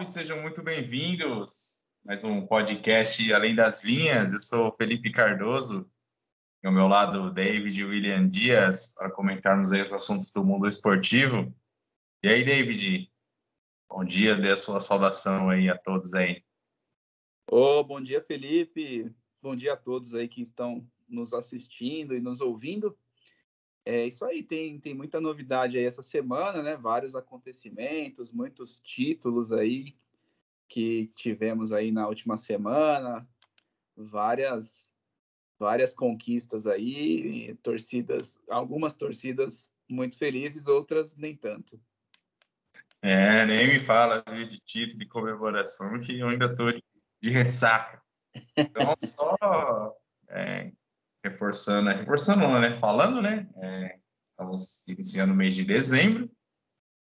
salve, sejam muito bem-vindos. Mais um podcast Além das Linhas. Eu sou Felipe Cardoso, e ao meu lado David William Dias, para comentarmos aí os assuntos do mundo esportivo. E aí, David, bom dia, dê a sua saudação aí a todos aí. Oh, bom dia, Felipe. Bom dia a todos aí que estão nos assistindo e nos ouvindo. É isso aí, tem, tem muita novidade aí essa semana, né? Vários acontecimentos, muitos títulos aí que tivemos aí na última semana, várias várias conquistas aí, torcidas, algumas torcidas muito felizes, outras nem tanto. É, nem me fala de título de comemoração que eu ainda estou de, de, ressaca. Então, só é, reforçando, reforçando, né? Falando, né? É, estamos iniciando o mês de dezembro.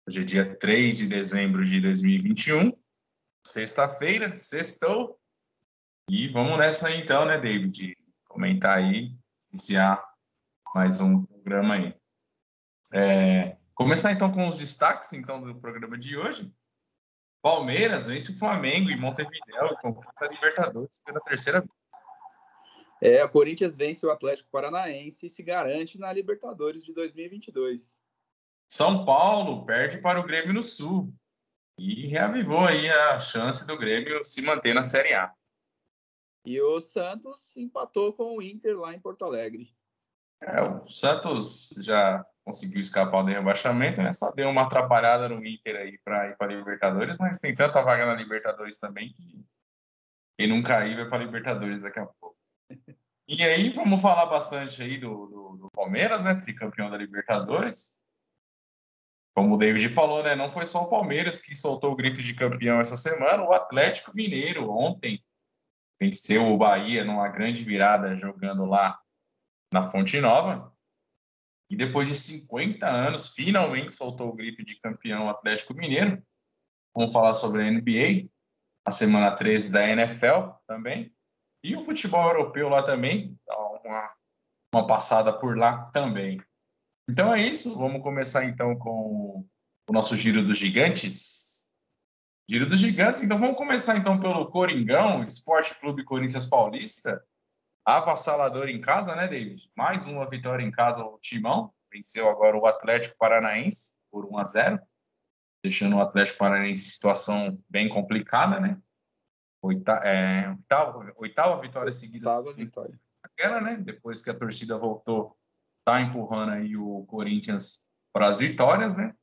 Hoje é dia 3 de dezembro de 2021. Sexta-feira, sextou. E vamos nessa aí, então, né, David? Comentar aí, iniciar mais um programa aí. É, começar então com os destaques então do programa de hoje. Palmeiras vence o Flamengo e Montevideo com a Libertadores pela terceira vez. É, o Corinthians vence o Atlético Paranaense e se garante na Libertadores de 2022. São Paulo perde para o Grêmio no Sul e reavivou aí a chance do Grêmio se manter na Série A. E o Santos empatou com o Inter lá em Porto Alegre. É, o Santos já conseguiu escapar do rebaixamento, né? Só deu uma atrapalhada no Inter aí para ir para a Libertadores, mas tem tanta vaga na Libertadores também que quem não cair vai para a Libertadores daqui a pouco. E aí, vamos falar bastante aí do, do, do, Palmeiras, né? Tricampeão da Libertadores. Como o David falou, né? Não foi só o Palmeiras que soltou o grito de campeão essa semana. O Atlético Mineiro, ontem, venceu o Bahia numa grande virada jogando lá na Fonte Nova. E depois de 50 anos, finalmente soltou o grito de campeão Atlético Mineiro. Vamos falar sobre a NBA, a semana 13 da NFL também. E o futebol europeu lá também, dá uma, uma passada por lá também. Então é isso, vamos começar então com o nosso Giro dos Gigantes. Giro dos Gigantes, então vamos começar então pelo Coringão, Esporte Clube Corinthians Paulista. Avassalador em casa, né, David? Mais uma vitória em casa o Timão. Venceu agora o Atlético Paranaense por 1 a 0 deixando o Atlético Paranaense em situação bem complicada, né? Oita, é, oitava, oitava vitória seguida. Oitava vitória. Aquela, né? Depois que a torcida voltou, tá empurrando aí o Corinthians para as vitórias, né?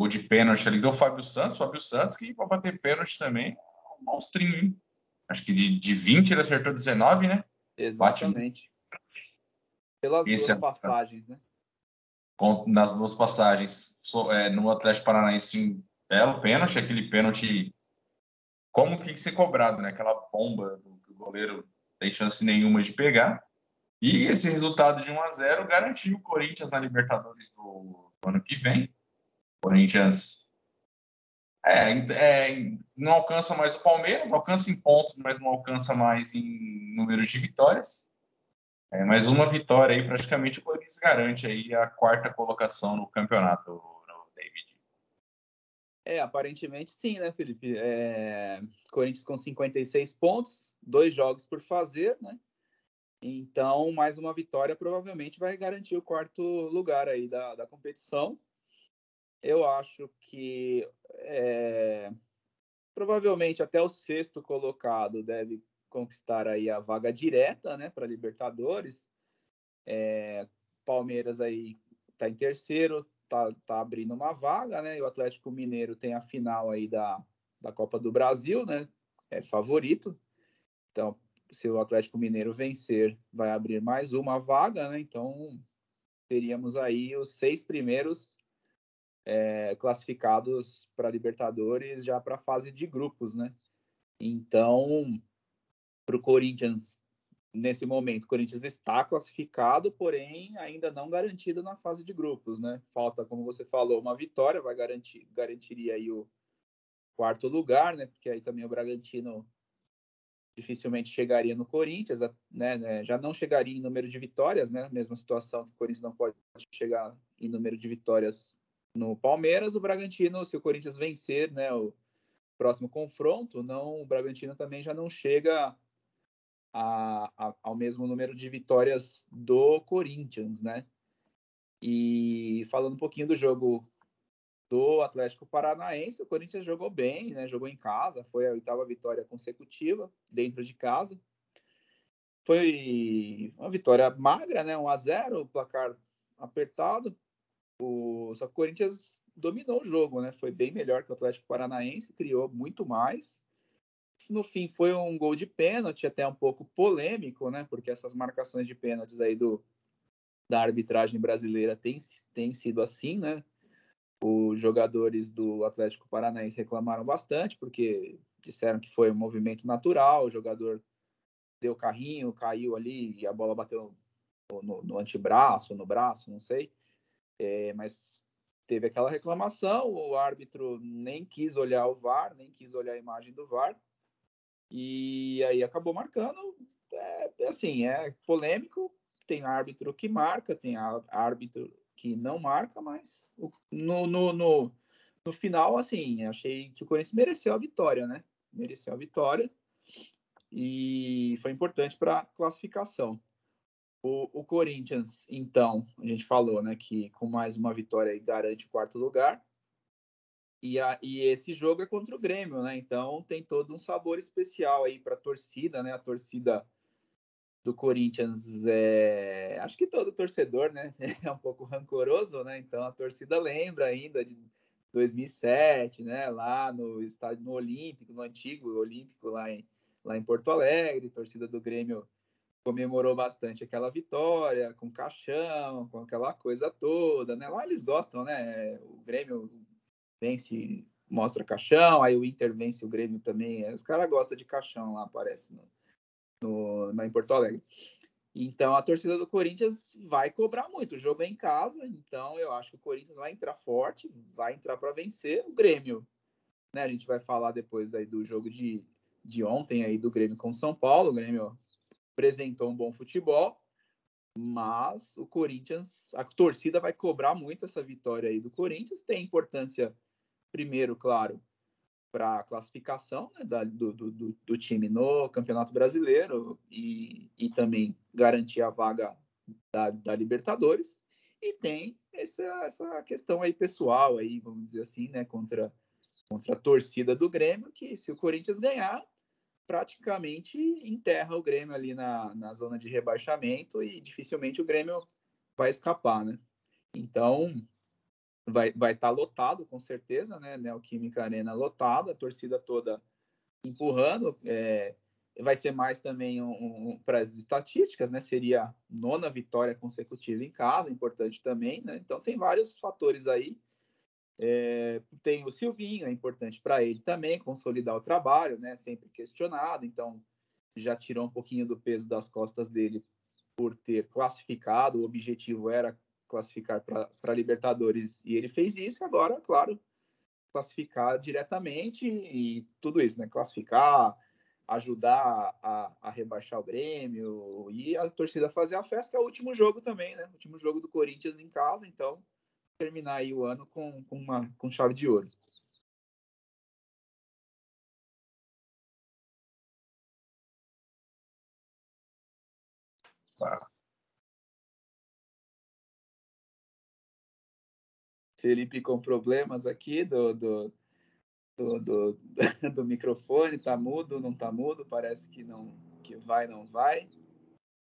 O de pênalti ali do Fábio Santos. Fábio Santos, que para bater pênalti também, um monstrinho, hein? Acho que de, de 20 ele acertou 19, né? Exatamente. Bate... Pelas Esse duas é... passagens, né? nas duas passagens, é, no Atlético Paranaense, um belo pênalti, aquele pênalti como tem que ser cobrado, né? Aquela bomba que o goleiro tem chance nenhuma de pegar. E esse resultado de 1 a 0 garantiu o Corinthians na Libertadores do, do ano que vem. O Corinthians é, é, não alcança mais o Palmeiras, alcança em pontos, mas não alcança mais em número de vitórias. É, mais uma vitória aí, praticamente o Corinthians garante aí a quarta colocação no campeonato. É, aparentemente sim, né, Felipe? É... Corinthians com 56 pontos, dois jogos por fazer, né? Então, mais uma vitória provavelmente vai garantir o quarto lugar aí da, da competição. Eu acho que é... provavelmente até o sexto colocado deve conquistar aí a vaga direta, né, para Libertadores. É... Palmeiras aí está em terceiro, tá, tá abrindo uma vaga, né? E o Atlético Mineiro tem a final aí da, da Copa do Brasil, né? É favorito. Então, se o Atlético Mineiro vencer, vai abrir mais uma vaga, né? Então, teríamos aí os seis primeiros é, classificados para Libertadores já para a fase de grupos, né? Então, para o Corinthians nesse momento, o Corinthians está classificado, porém ainda não garantido na fase de grupos, né? Falta, como você falou, uma vitória, vai garantir, garantiria aí o quarto lugar, né? Porque aí também o Bragantino dificilmente chegaria no Corinthians, né, né? Já não chegaria em número de vitórias, né? Mesma situação que o Corinthians não pode chegar em número de vitórias no Palmeiras, o Bragantino, se o Corinthians vencer, né? O, próximo confronto, não, o Bragantino também já não chega a, a, ao mesmo número de vitórias do Corinthians, né? E falando um pouquinho do jogo do Atlético Paranaense, o Corinthians jogou bem, né? Jogou em casa, foi a oitava vitória consecutiva dentro de casa. Foi uma vitória magra, né? 1 a 0, placar apertado. O só que o Corinthians dominou o jogo, né? Foi bem melhor que o Atlético Paranaense, criou muito mais. No fim foi um gol de pênalti, até um pouco polêmico, né? Porque essas marcações de pênaltis aí do da arbitragem brasileira tem, tem sido assim, né? Os jogadores do Atlético Paranaense reclamaram bastante, porque disseram que foi um movimento natural, o jogador deu carrinho, caiu ali e a bola bateu no, no antebraço, no braço, não sei. É, mas teve aquela reclamação, o árbitro nem quis olhar o VAR, nem quis olhar a imagem do VAR, e aí acabou marcando. É, é assim, é polêmico, tem árbitro que marca, tem árbitro que não marca, mas no, no, no, no final, assim, achei que o Corinthians mereceu a vitória, né? Mereceu a vitória e foi importante para a classificação. O, o, Corinthians, então, a gente falou, né, que com mais uma vitória garante o quarto lugar. E, a, e esse jogo é contra o Grêmio, né? Então tem todo um sabor especial aí para a torcida, né? A torcida do Corinthians é, acho que todo torcedor, né, é um pouco rancoroso, né? Então a torcida lembra ainda de 2007, né, lá no estádio no Olímpico, no antigo Olímpico lá em lá em Porto Alegre, a torcida do Grêmio comemorou bastante aquela vitória, com caixão, com aquela coisa toda, né? Lá eles gostam, né? O Grêmio vence, mostra caixão, aí o Inter vence o Grêmio também. Os caras gostam de caixão lá, parece, no, no, na, em Porto Alegre. Então a torcida do Corinthians vai cobrar muito. O jogo é em casa, então eu acho que o Corinthians vai entrar forte, vai entrar para vencer o Grêmio. Né? A gente vai falar depois aí do jogo de, de ontem aí do Grêmio com São Paulo. O Grêmio apresentou um bom futebol, mas o Corinthians, a torcida vai cobrar muito essa vitória aí do Corinthians. Tem importância, primeiro, claro, para a classificação né, da, do, do, do, time no Campeonato Brasileiro e, e também garantir a vaga da, da Libertadores. E tem essa, essa questão aí pessoal aí, vamos dizer assim, né, contra, contra a torcida do Grêmio, que se o Corinthians ganhar, praticamente enterra o Grêmio ali na, na zona de rebaixamento e dificilmente o Grêmio vai escapar, né? Então, vai vai estar tá lotado com certeza, né? Neoquímica Arena lotada, a torcida toda empurrando. É, vai ser mais também um, um, para as estatísticas, né? Seria nona vitória consecutiva em casa, importante também, né? Então tem vários fatores aí. É, tem o Silvinho, é importante para ele também consolidar o trabalho, né? Sempre questionado, então já tirou um pouquinho do peso das costas dele por ter classificado. O objetivo era classificar para Libertadores e ele fez isso. Agora, claro, classificar diretamente e tudo isso, né? Classificar, ajudar a, a, rebaixar o Grêmio e a torcida fazer a festa, que é o último jogo também, né? O último jogo do Corinthians em casa, então terminar aí o ano com, com uma com chave de ouro. Claro. Felipe com problemas aqui do, do, do, do, do microfone, tá mudo, não tá mudo, parece que não que vai, não vai.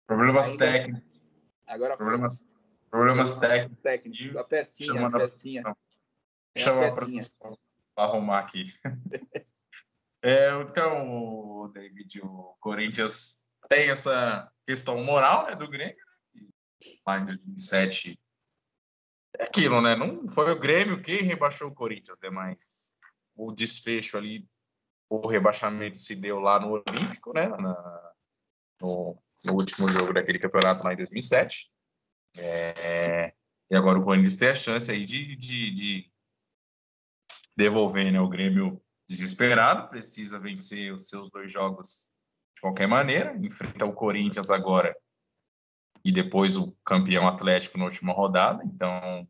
Problemas Ainda... técnicos. Agora problemas, problemas técnicos. técnicos. A pecinha, a pecinha. É Chama a produção para arrumar aqui. é, então, David, o Corinthians tem essa questão moral né, do Grêmio. Né? Lá em 2007 é aquilo, né? Não foi o Grêmio quem rebaixou o Corinthians, né? Mas o desfecho ali, o rebaixamento se deu lá no Olímpico, né? Na, no, no, último jogo daquele campeonato lá em 2007. É, e agora o Corinthians tem a chance aí de, de, de devolver, né? O Grêmio desesperado, precisa vencer os seus dois jogos de qualquer maneira, enfrenta o Corinthians agora e depois o campeão Atlético na última rodada. Então,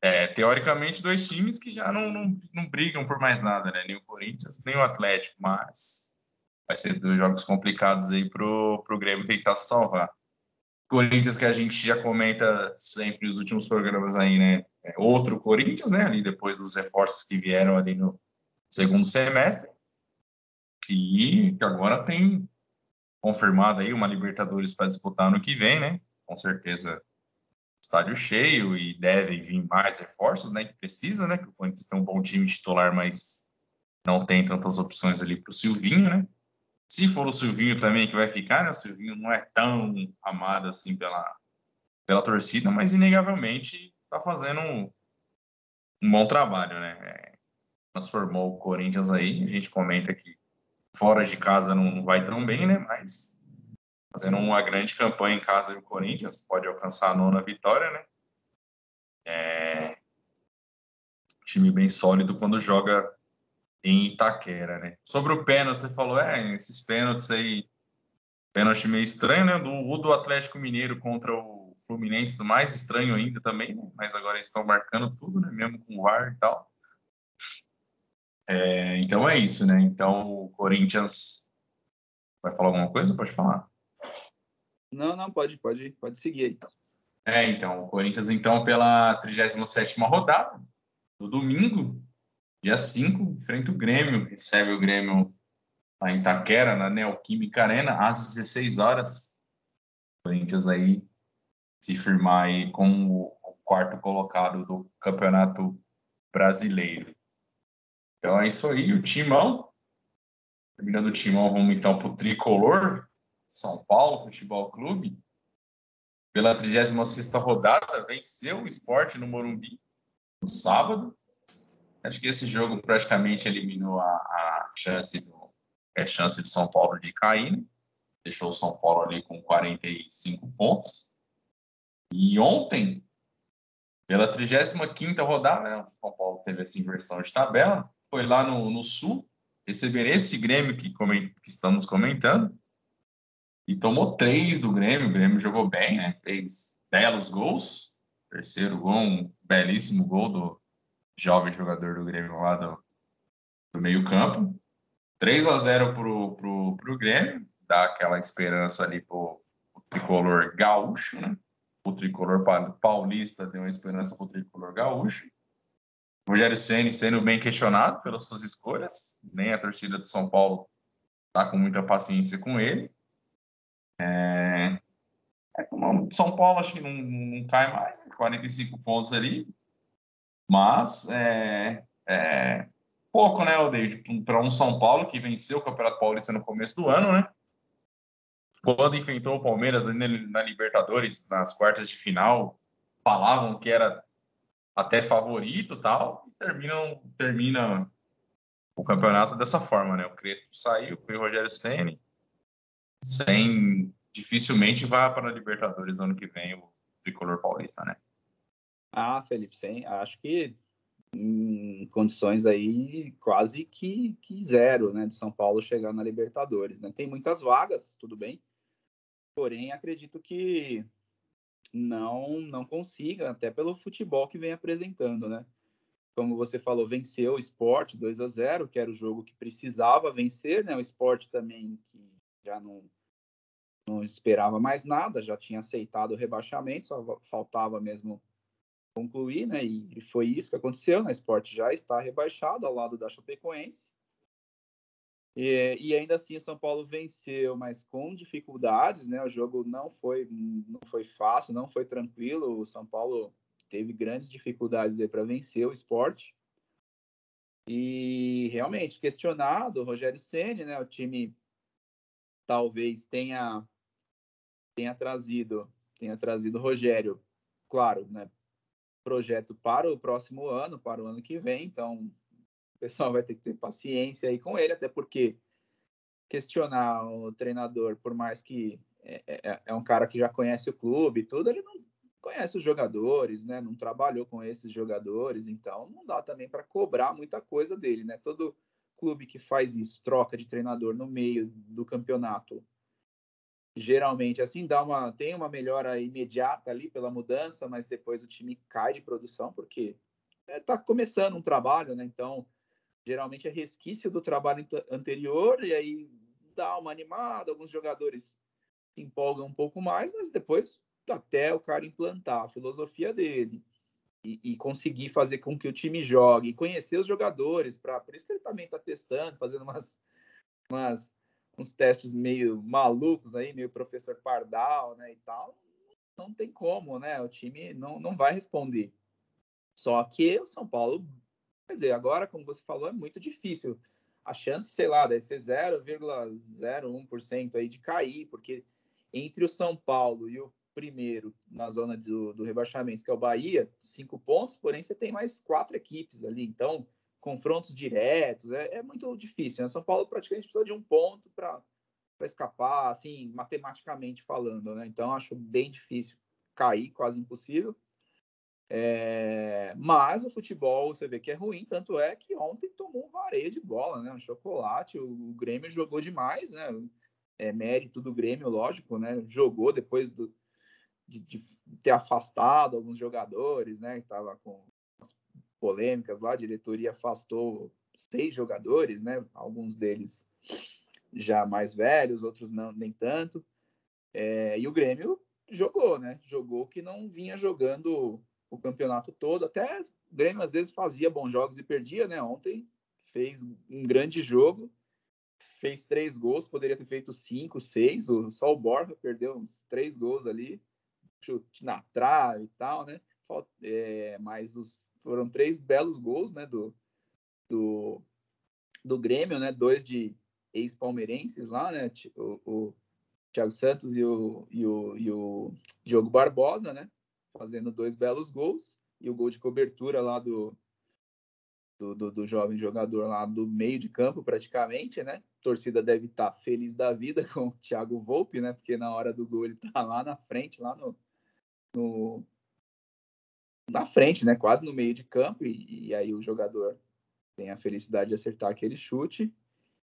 é, teoricamente, dois times que já não, não, não brigam por mais nada, né? Nem o Corinthians, nem o Atlético, mas vai ser dois jogos complicados aí pro, pro Grêmio tentar salvar. Corinthians que a gente já comenta sempre nos últimos programas aí, né? É outro Corinthians, né? Ali depois dos reforços que vieram ali no segundo semestre. E que agora tem confirmado aí uma Libertadores para disputar no que vem, né? Com certeza estádio cheio e devem vir mais reforços, né? Que precisa, né? Que o Corinthians tem um bom time titular, mas não tem tantas opções ali para o Silvinho, né? Se for o Silvinho também que vai ficar, né? O Silvinho não é tão amado assim pela, pela torcida, mas inegavelmente está fazendo um, um, bom trabalho, né? É, transformou o Corinthians aí. A gente comenta que fora de casa não vai tão bem, né? Mas fazendo uma grande campanha em casa do Corinthians, pode alcançar a nona vitória, né? É... Time bem sólido quando joga em Itaquera, né? Sobre o pênalti, você falou, é, esses pênaltis aí, pênalti meio estranho, né? Do, o do Atlético Mineiro contra o Fluminense, mais estranho ainda também, né? Mas agora eles estão marcando tudo, né? Mesmo com o VAR e tal. É, então é isso, né? Então o Corinthians vai falar alguma coisa? Pode falar. Não, não, pode, pode, pode seguir aí. É, então, o Corinthians, então, pela 37ª rodada, no domingo, Dia 5, enfrenta o Grêmio, recebe o Grêmio lá em Itaquera, na Neoquímica Arena, às 16 horas. O Corinthians aí se firmar aí com o quarto colocado do Campeonato Brasileiro. Então é isso aí, o Timão. Terminando o Timão, vamos então para o Tricolor, São Paulo Futebol Clube. Pela 36ª rodada, venceu o esporte no Morumbi no sábado. Acho que esse jogo praticamente eliminou a, a chance do a chance de São Paulo de cair, né? deixou o São Paulo ali com 45 pontos. E ontem, pela 35ª rodada, né, o São Paulo teve essa inversão de tabela, foi lá no, no Sul, receber esse Grêmio que, coment, que estamos comentando, e tomou três do Grêmio, o Grêmio jogou bem, né, fez belos gols, terceiro gol, um belíssimo gol do, jovem jogador do Grêmio lá do, do meio campo. 3 a 0 pro, pro, pro Grêmio, dá aquela esperança ali pro, pro tricolor gaúcho, né? O tricolor paulista deu uma esperança pro tricolor gaúcho. Rogério Ceni sendo bem questionado pelas suas escolhas, nem a torcida de São Paulo tá com muita paciência com ele. É, é como São Paulo acho que não, não cai mais, 45 né? pontos ali, mas é, é pouco, né, Odeio? Para um São Paulo que venceu o Campeonato Paulista no começo do ano, né? Quando enfrentou o Palmeiras na Libertadores, nas quartas de final, falavam que era até favorito tal, e terminam, termina o campeonato dessa forma, né? O Crespo saiu, o Rogério Ceni sem dificilmente vai para a Libertadores ano que vem o tricolor paulista, né? Ah, Felipe, sim. Acho que em condições aí quase que, que zero, né, de São Paulo chegar na Libertadores, né? Tem muitas vagas, tudo bem. Porém, acredito que não não consiga, até pelo futebol que vem apresentando, né? Como você falou, venceu o Sport 2 a 0, que era o jogo que precisava vencer, né? O Sport também que já não não esperava mais nada, já tinha aceitado o rebaixamento, só faltava mesmo concluir, né? E foi isso que aconteceu, né? O esporte já está rebaixado ao lado da Chapecoense. E, e, ainda assim o São Paulo venceu, mas com dificuldades, né? O jogo não foi não foi fácil, não foi tranquilo. O São Paulo teve grandes dificuldades para vencer o esporte. E realmente questionado, Rogério Ceni, né? O time talvez tenha tenha trazido tenha trazido o Rogério, claro, né? projeto para o próximo ano, para o ano que vem, então o pessoal vai ter que ter paciência aí com ele, até porque questionar o treinador, por mais que é, é, é um cara que já conhece o clube e tudo, ele não conhece os jogadores, né? Não trabalhou com esses jogadores, então não dá também para cobrar muita coisa dele, né? Todo clube que faz isso, troca de treinador no meio do campeonato geralmente assim dá uma tem uma melhora imediata ali pela mudança, mas depois o time cai de produção porque está é, começando um trabalho, né? Então geralmente é resquício do trabalho anterior e aí dá uma animada, alguns jogadores se empolgam um pouco mais, mas depois até o cara implantar a filosofia dele e, e conseguir fazer com que o time jogue, conhecer os jogadores, para por isso que ele também está testando, fazendo umas, umas uns testes meio malucos aí, meio professor Pardal, né, e tal, não tem como, né? O time não, não vai responder. Só que o São Paulo, quer dizer, agora, como você falou, é muito difícil. A chance, sei lá, deve ser 0,01% aí de cair, porque entre o São Paulo e o primeiro na zona do, do rebaixamento, que é o Bahia, cinco pontos, porém você tem mais quatro equipes ali. Então, confrontos diretos, é, é muito difícil. Né? São Paulo praticamente precisa de um ponto para escapar, assim, matematicamente falando, né? Então acho bem difícil cair, quase impossível. É... Mas o futebol você vê que é ruim, tanto é que ontem tomou um vareio de bola, né? Um chocolate, o, Grêmio jogou demais, né? É mérito do Grêmio, lógico, né? Jogou depois do, de, de ter afastado alguns jogadores, né? Que tava com polêmicas lá, a diretoria afastou seis jogadores, né? Alguns deles já mais velhos, outros não nem tanto. É, e o Grêmio jogou, né? Jogou que não vinha jogando o campeonato todo. Até o Grêmio às vezes fazia bons jogos e perdia, né? Ontem fez um grande jogo, fez três gols, poderia ter feito cinco, seis. Só o Borja perdeu uns três gols ali, chute na trave e tal, né? É, mas os foram três belos gols, né, do, do, do Grêmio, né, dois de ex-palmeirenses lá, né, o, o Thiago Santos e o, e, o, e o Diogo Barbosa, né, fazendo dois belos gols, e o gol de cobertura lá do, do, do, do, jovem jogador lá do meio de campo, praticamente, né? A torcida deve estar tá feliz da vida com o Thiago Volpe, né? Porque na hora do gol ele tá lá na frente, lá no, no, na frente, né? Quase no meio de campo, e, e, aí o jogador tem a felicidade de acertar aquele chute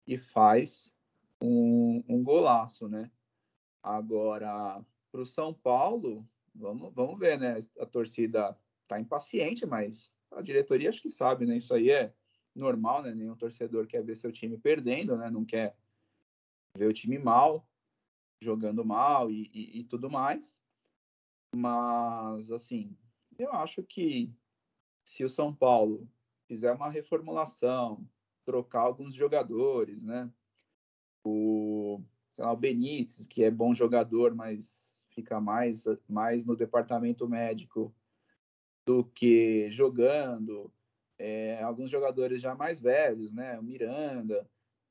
e faz um, um golaço, né? Agora, para o São Paulo, vamos, vamos ver, né? A torcida tá impaciente, mas a diretoria acho que sabe, né? Isso aí é normal, né? Nenhum torcedor quer ver seu time perdendo, né? Não quer ver o time mal, jogando mal e, e, e tudo mais. Mas, assim, eu acho que se o São Paulo fizer uma reformulação, trocar alguns jogadores, né? O, lá, o Benítez, que é bom jogador, mas fica mais, mais no departamento médico do que jogando. É, alguns jogadores já mais velhos, né? O Miranda,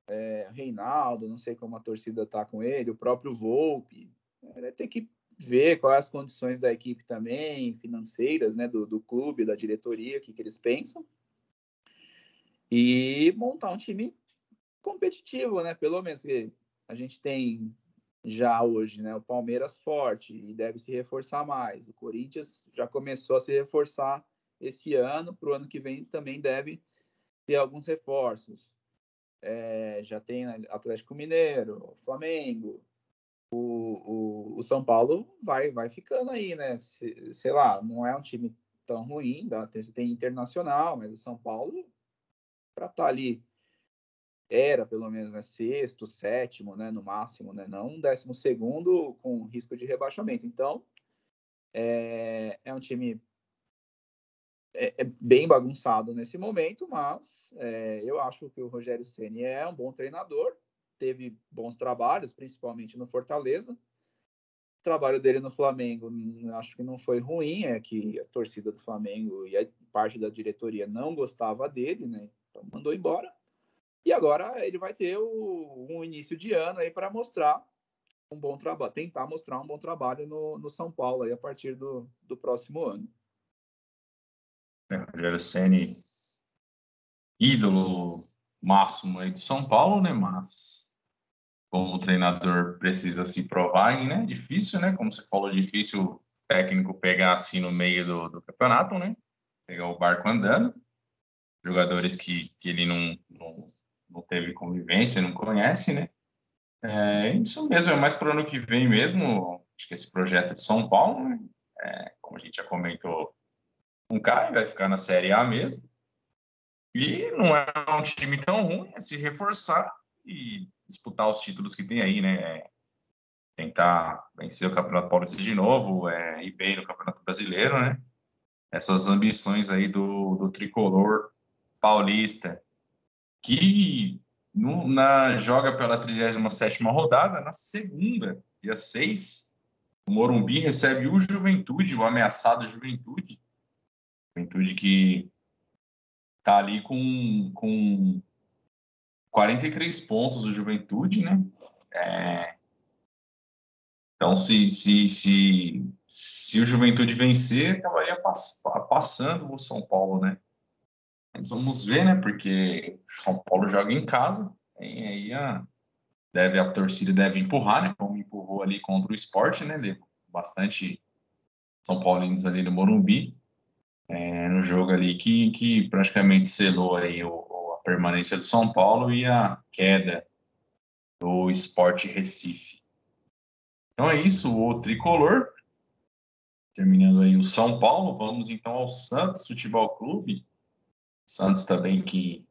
é, Reinaldo, não sei como a torcida tá com ele, o próprio Volpe. É, tem que ver quais as condições da equipe também, financeiras, né, do, do clube, da diretoria, o que, que eles pensam, e montar um time competitivo, né, pelo menos que a gente tem já hoje, né, o Palmeiras forte e deve se reforçar mais, o Corinthians já começou a se reforçar esse ano, para o ano que vem também deve ter alguns reforços, é, já tem Atlético Mineiro, Flamengo, o, o, o, São Paulo vai, vai ficando aí, né? Se, sei lá, não é um time tão ruim, dá, tem, tem internacional, mas o São Paulo, para estar tá ali, era pelo menos né, sexto, sétimo, né, no máximo, né? Não décimo segundo com risco de rebaixamento. Então, é, é um time é, é, bem bagunçado nesse momento, mas é, eu acho que o Rogério Ceni é um bom treinador teve bons trabalhos, principalmente no Fortaleza. O trabalho dele no Flamengo, hum, acho que não foi ruim, é que a torcida do Flamengo e a parte da diretoria não gostava dele, né? Então mandou embora. E agora ele vai ter o, um início de ano aí para mostrar um bom trabalho, tentar mostrar um bom trabalho no, no São Paulo aí a partir do, do próximo ano. É, Rogério Ceni ídolo máximo aí de São Paulo, né? Mas como treinador precisa se provar, né? Difícil, né? Como você falou, difícil o técnico pegar assim no meio do, do campeonato, né? Pegar o barco andando. Jogadores que, que ele não, não, não teve convivência, não conhece, né? É isso mesmo, é mais para o ano que vem mesmo. Acho que esse projeto de São Paulo, né? é, como a gente já comentou, um cai, vai ficar na Série A mesmo. E não é um time tão ruim, é se reforçar e disputar os títulos que tem aí, né? É tentar vencer o Campeonato Paulista de novo, é, ir bem no Campeonato Brasileiro, né? Essas ambições aí do, do tricolor paulista, que no, na, joga pela 37 rodada, na segunda, dia 6, o Morumbi recebe o Juventude, o ameaçado Juventude. Juventude que tá ali com, com 43 pontos do Juventude, né? É, então, se, se, se, se o Juventude vencer, acabaria pass, passando o São Paulo, né? Mas vamos ver, né? Porque São Paulo joga em casa, e aí a, deve, a torcida deve empurrar, né? Como empurrou ali contra o esporte, né? bastante São Paulinos ali no Morumbi é, no jogo ali que, que praticamente selou aí o, a permanência do São Paulo e a queda do Esporte Recife. Então é isso, o tricolor. Terminando aí o São Paulo, vamos então ao Santos Futebol Clube. Santos também que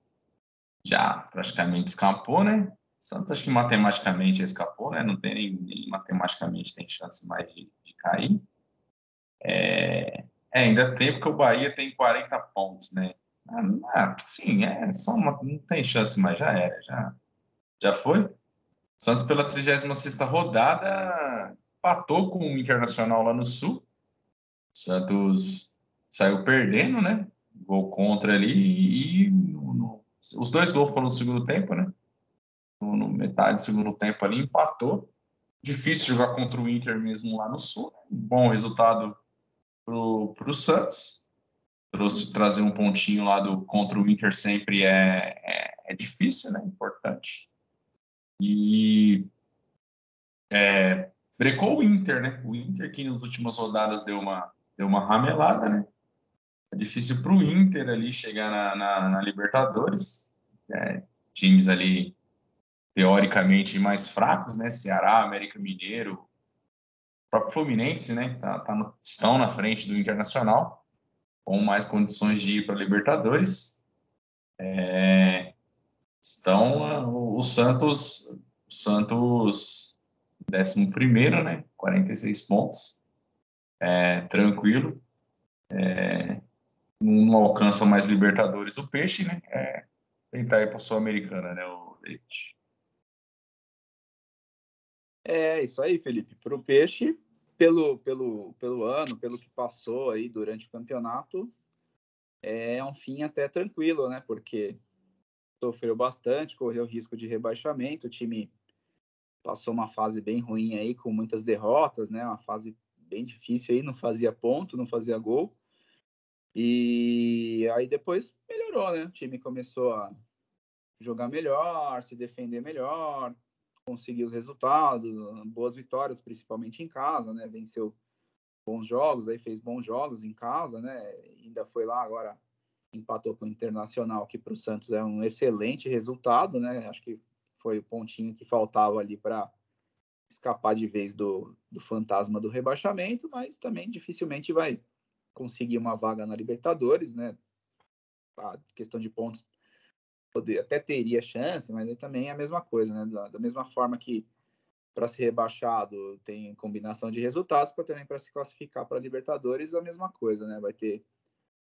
já praticamente escapou, né? Santos acho que matematicamente escapou, né? Não tem nem, nem matematicamente tem chance mais de, de cair. É, é, ainda tem, porque o Bahia tem 40 pontos, né? Ah, ah, sim, é só uma, não tem chance mais, já era, já, já foi. Santos pela 36 rodada empatou com o Internacional lá no Sul. Santos saiu perdendo, né? Gol contra ali e no, no, os dois gols foram no segundo tempo, né? No, no, metade do segundo tempo ali empatou. Difícil jogar contra o Inter mesmo lá no Sul. Né? Bom resultado para o Santos. Trouxe, trazer um pontinho lá do, contra o Inter sempre é, é, é difícil, né? Importante. E é, brecou o Inter, né? O Inter que nas últimas rodadas deu uma, deu uma ramelada, né? É difícil para o Inter ali chegar na, na, na Libertadores. É, times ali teoricamente mais fracos, né? Ceará, América Mineiro, próprio Fluminense, né, tá, tá no, estão na frente do Internacional, com mais condições de ir para Libertadores. É, estão o, o Santos, o Santos 11 primeiro, né, 46 pontos, é, tranquilo. É, não alcança mais Libertadores o Peixe, né? É, tentar ir para a Sul-Americana, né, o Leite. É isso aí, Felipe. Para o Peixe, pelo, pelo, pelo ano, pelo que passou aí durante o campeonato, é um fim até tranquilo, né? Porque sofreu bastante, correu risco de rebaixamento, o time passou uma fase bem ruim aí, com muitas derrotas, né? Uma fase bem difícil aí, não fazia ponto, não fazia gol. E aí depois melhorou, né? O time começou a jogar melhor, se defender melhor, conseguir os resultados, boas vitórias, principalmente em casa, né? Venceu bons jogos, aí fez bons jogos em casa, né? Ainda foi lá agora empatou com o Internacional, que para o Santos é um excelente resultado, né? Acho que foi o pontinho que faltava ali para escapar de vez do, do fantasma do rebaixamento, mas também dificilmente vai conseguir uma vaga na Libertadores, né? A questão de pontos poder, até teria chance, mas também é a mesma coisa, né? Da, da mesma forma que para ser rebaixado tem combinação de resultados, para também para se classificar para Libertadores a mesma coisa, né? Vai ter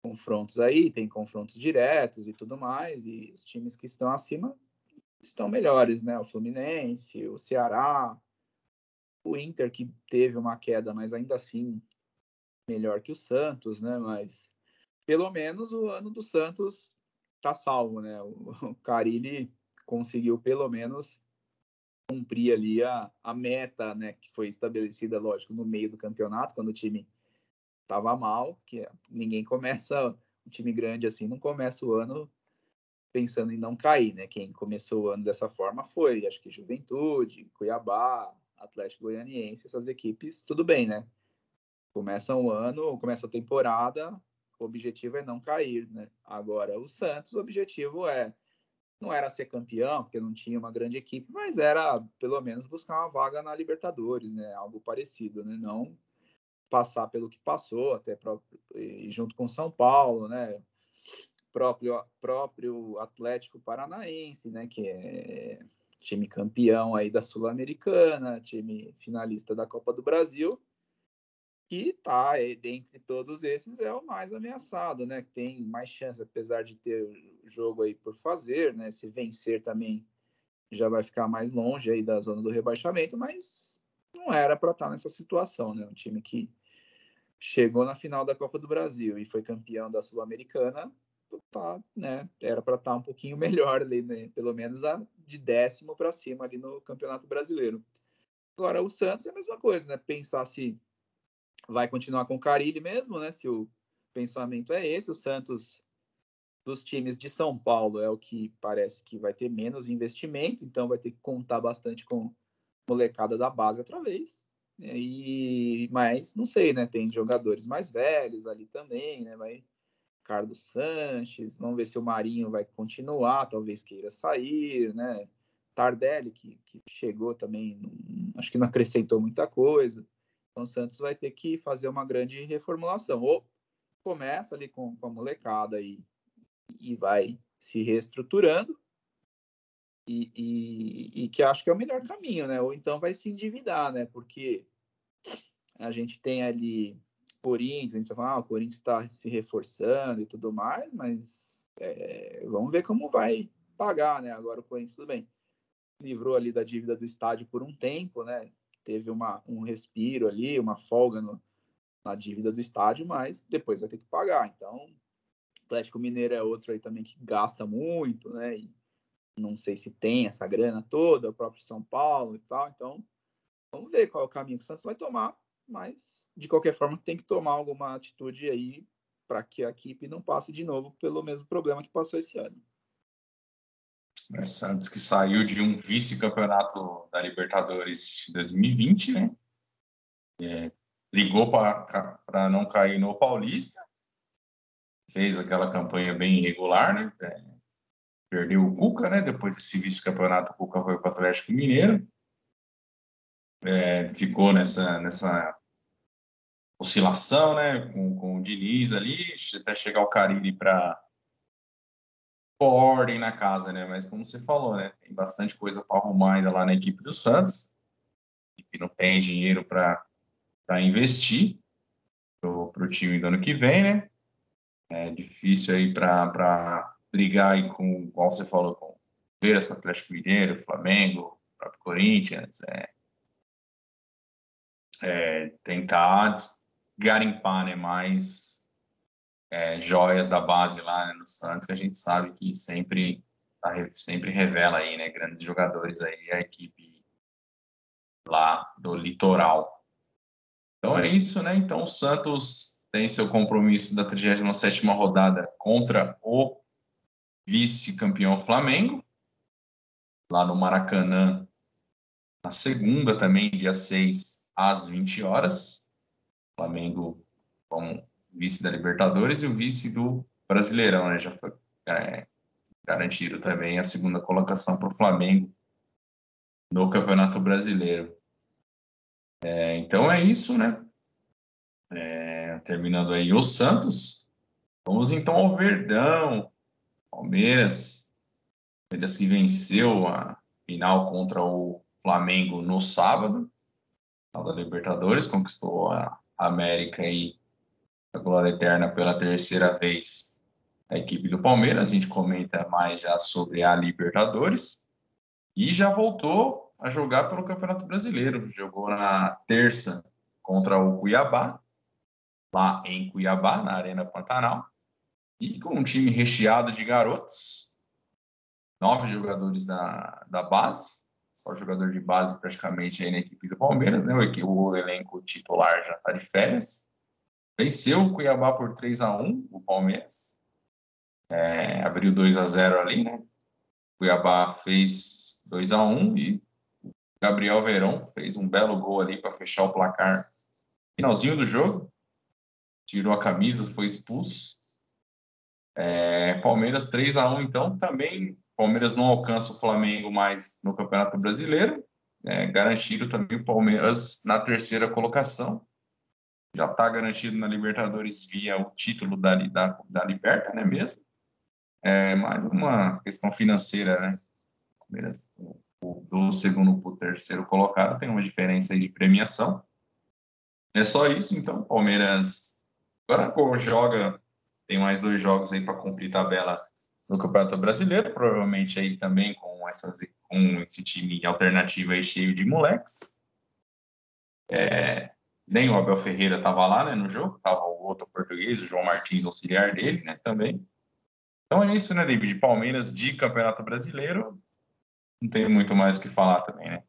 confrontos aí, tem confrontos diretos e tudo mais, e os times que estão acima estão melhores, né? O Fluminense, o Ceará, o Inter que teve uma queda, mas ainda assim melhor que o Santos, né? Mas pelo menos o ano do Santos tá salvo, né? O, Carilli conseguiu pelo menos cumprir ali a, a meta, né, que foi estabelecida, lógico, no meio do campeonato, quando o time estava mal, que ninguém começa, um time grande assim, não começa o ano pensando em não cair, né? Quem começou o ano dessa forma foi, acho que Juventude, Cuiabá, Atlético Goianiense, essas equipes, tudo bem, né? Começam o ano, começa a temporada o objetivo é não cair, né? Agora, o Santos, o objetivo é não era ser campeão, porque não tinha uma grande equipe, mas era pelo menos buscar uma vaga na Libertadores, né? Algo parecido, né? Não passar pelo que passou, até próprio, junto com São Paulo, né? Próprio, próprio Atlético Paranaense, né? Que é time campeão aí da Sul-Americana, time finalista da Copa do Brasil, que tá dentre todos esses é o mais ameaçado, né? Tem mais chance, apesar de ter jogo aí por fazer, né? Se vencer também já vai ficar mais longe aí da zona do rebaixamento, mas não era para estar tá nessa situação, né? Um time que chegou na final da Copa do Brasil e foi campeão da Sul-Americana, tá, né? Era para estar tá um pouquinho melhor ali, né? Pelo menos a, de décimo para cima ali no Campeonato Brasileiro. Agora o Santos é a mesma coisa, né? Pensar se vai continuar com o Carilli mesmo, né? Se o pensamento é esse, o Santos dos times de São Paulo é o que parece que vai ter menos investimento, então vai ter que contar bastante com molecada da base outra vez. E mas não sei, né? Tem jogadores mais velhos ali também, né? Vai Carlos Sanches, vamos ver se o Marinho vai continuar, talvez queira sair, né? Tardelli, que, que chegou também, acho que não acrescentou muita coisa. Então o Santos vai ter que fazer uma grande reformulação. Ou começa ali com, com a molecada e, e vai se reestruturando, e, e, e, que acho que é o melhor caminho, né? Ou então vai se endividar, né? Porque a gente tem ali Corinthians, a gente fala, ah, o Corinthians está se reforçando e tudo mais, mas é, vamos ver como vai pagar, né? Agora o Corinthians, tudo bem, livrou ali da dívida do estádio por um tempo, né? Teve uma, um respiro ali, uma folga no, na dívida do estádio, mas depois vai ter que pagar. Então, Atlético Mineiro é outro aí também que gasta muito, né? E não sei se tem essa grana toda, o próprio São Paulo e tal. Então, vamos ver qual é o caminho que o Santos vai tomar, mas de qualquer forma tem que tomar alguma atitude aí para que a equipe não passe de novo pelo mesmo problema que passou esse ano. Né? Santos que saiu de um vice-campeonato da Libertadores 2020, né? É, ligou para não cair no Paulista, fez aquela campanha bem irregular, né? É, perdeu o Cuca, né? Depois desse vice-campeonato, o Cuca foi para o Atlético Mineiro. É, ficou nessa, nessa oscilação, né? Com, com o Diniz ali, até chegar o Carille para ordem na casa, né? Mas como você falou, né? Tem bastante coisa para arrumar ainda lá na equipe do Santos, que não tem dinheiro para investir para o time do ano que vem, né? É difícil aí para brigar aí com, igual você falou, com o Palmeiras, Atlético Mineiro, Flamengo, próprio Corinthians, é, é, tentar garimpar né, mais é, joias da base lá né, no Santos, que a gente sabe que sempre, tá, sempre revela aí, né, grandes jogadores aí, a equipe lá do litoral. Então é isso, né? Então o Santos tem seu compromisso da 37ª rodada contra o vice-campeão Flamengo, lá no Maracanã, na segunda também, dia 6, às 20 horas. Flamengo, como vice da Libertadores e o vice do Brasileirão, né? Já foi é, garantido também a segunda colocação para o Flamengo no Campeonato Brasileiro. É, então é isso, né? É, terminando aí o Santos. Vamos então ao Verdão. Palmeiras. Palmeiras que venceu a final contra o Flamengo no sábado. Da Libertadores, conquistou a América aí a glória eterna pela terceira vez a equipe do Palmeiras. A gente comenta mais já sobre a Libertadores e já voltou a jogar pelo Campeonato Brasileiro. Jogou na terça contra o Cuiabá, lá em Cuiabá, na Arena Pantanal, e com um time recheado de garotos, nove jogadores da, da base, só jogador de base praticamente aí na equipe do Palmeiras, né? O, o elenco titular já está de férias venceu o Cuiabá por 3 a 1 o Palmeiras. É, abriu 2 a 0 ali, né? Cuiabá fez 2 a 1 e o Gabriel Verão fez um belo gol ali para fechar o placar. Finalzinho do jogo, tirou a camisa, foi expulso. É, Palmeiras 3 a 1 então também Palmeiras não alcança o Flamengo mais no Campeonato Brasileiro, é, também o Palmeiras na terceira colocação. Já está garantido na Libertadores via o título da, da, da Liberta, né mesmo? É mais uma questão financeira, né? Do segundo para o terceiro colocado tem uma diferença aí de premiação. É só isso, então. Palmeiras agora joga, tem mais dois jogos aí para cumprir tabela no Campeonato Brasileiro, provavelmente aí também com, essas, com esse time alternativo aí cheio de moleques. É, nem o Abel Ferreira estava lá né, no jogo, estava o outro português, o João Martins, auxiliar dele, né, também. Então é isso, né, David? Palmeiras de Campeonato Brasileiro, não tem muito mais o que falar também, né?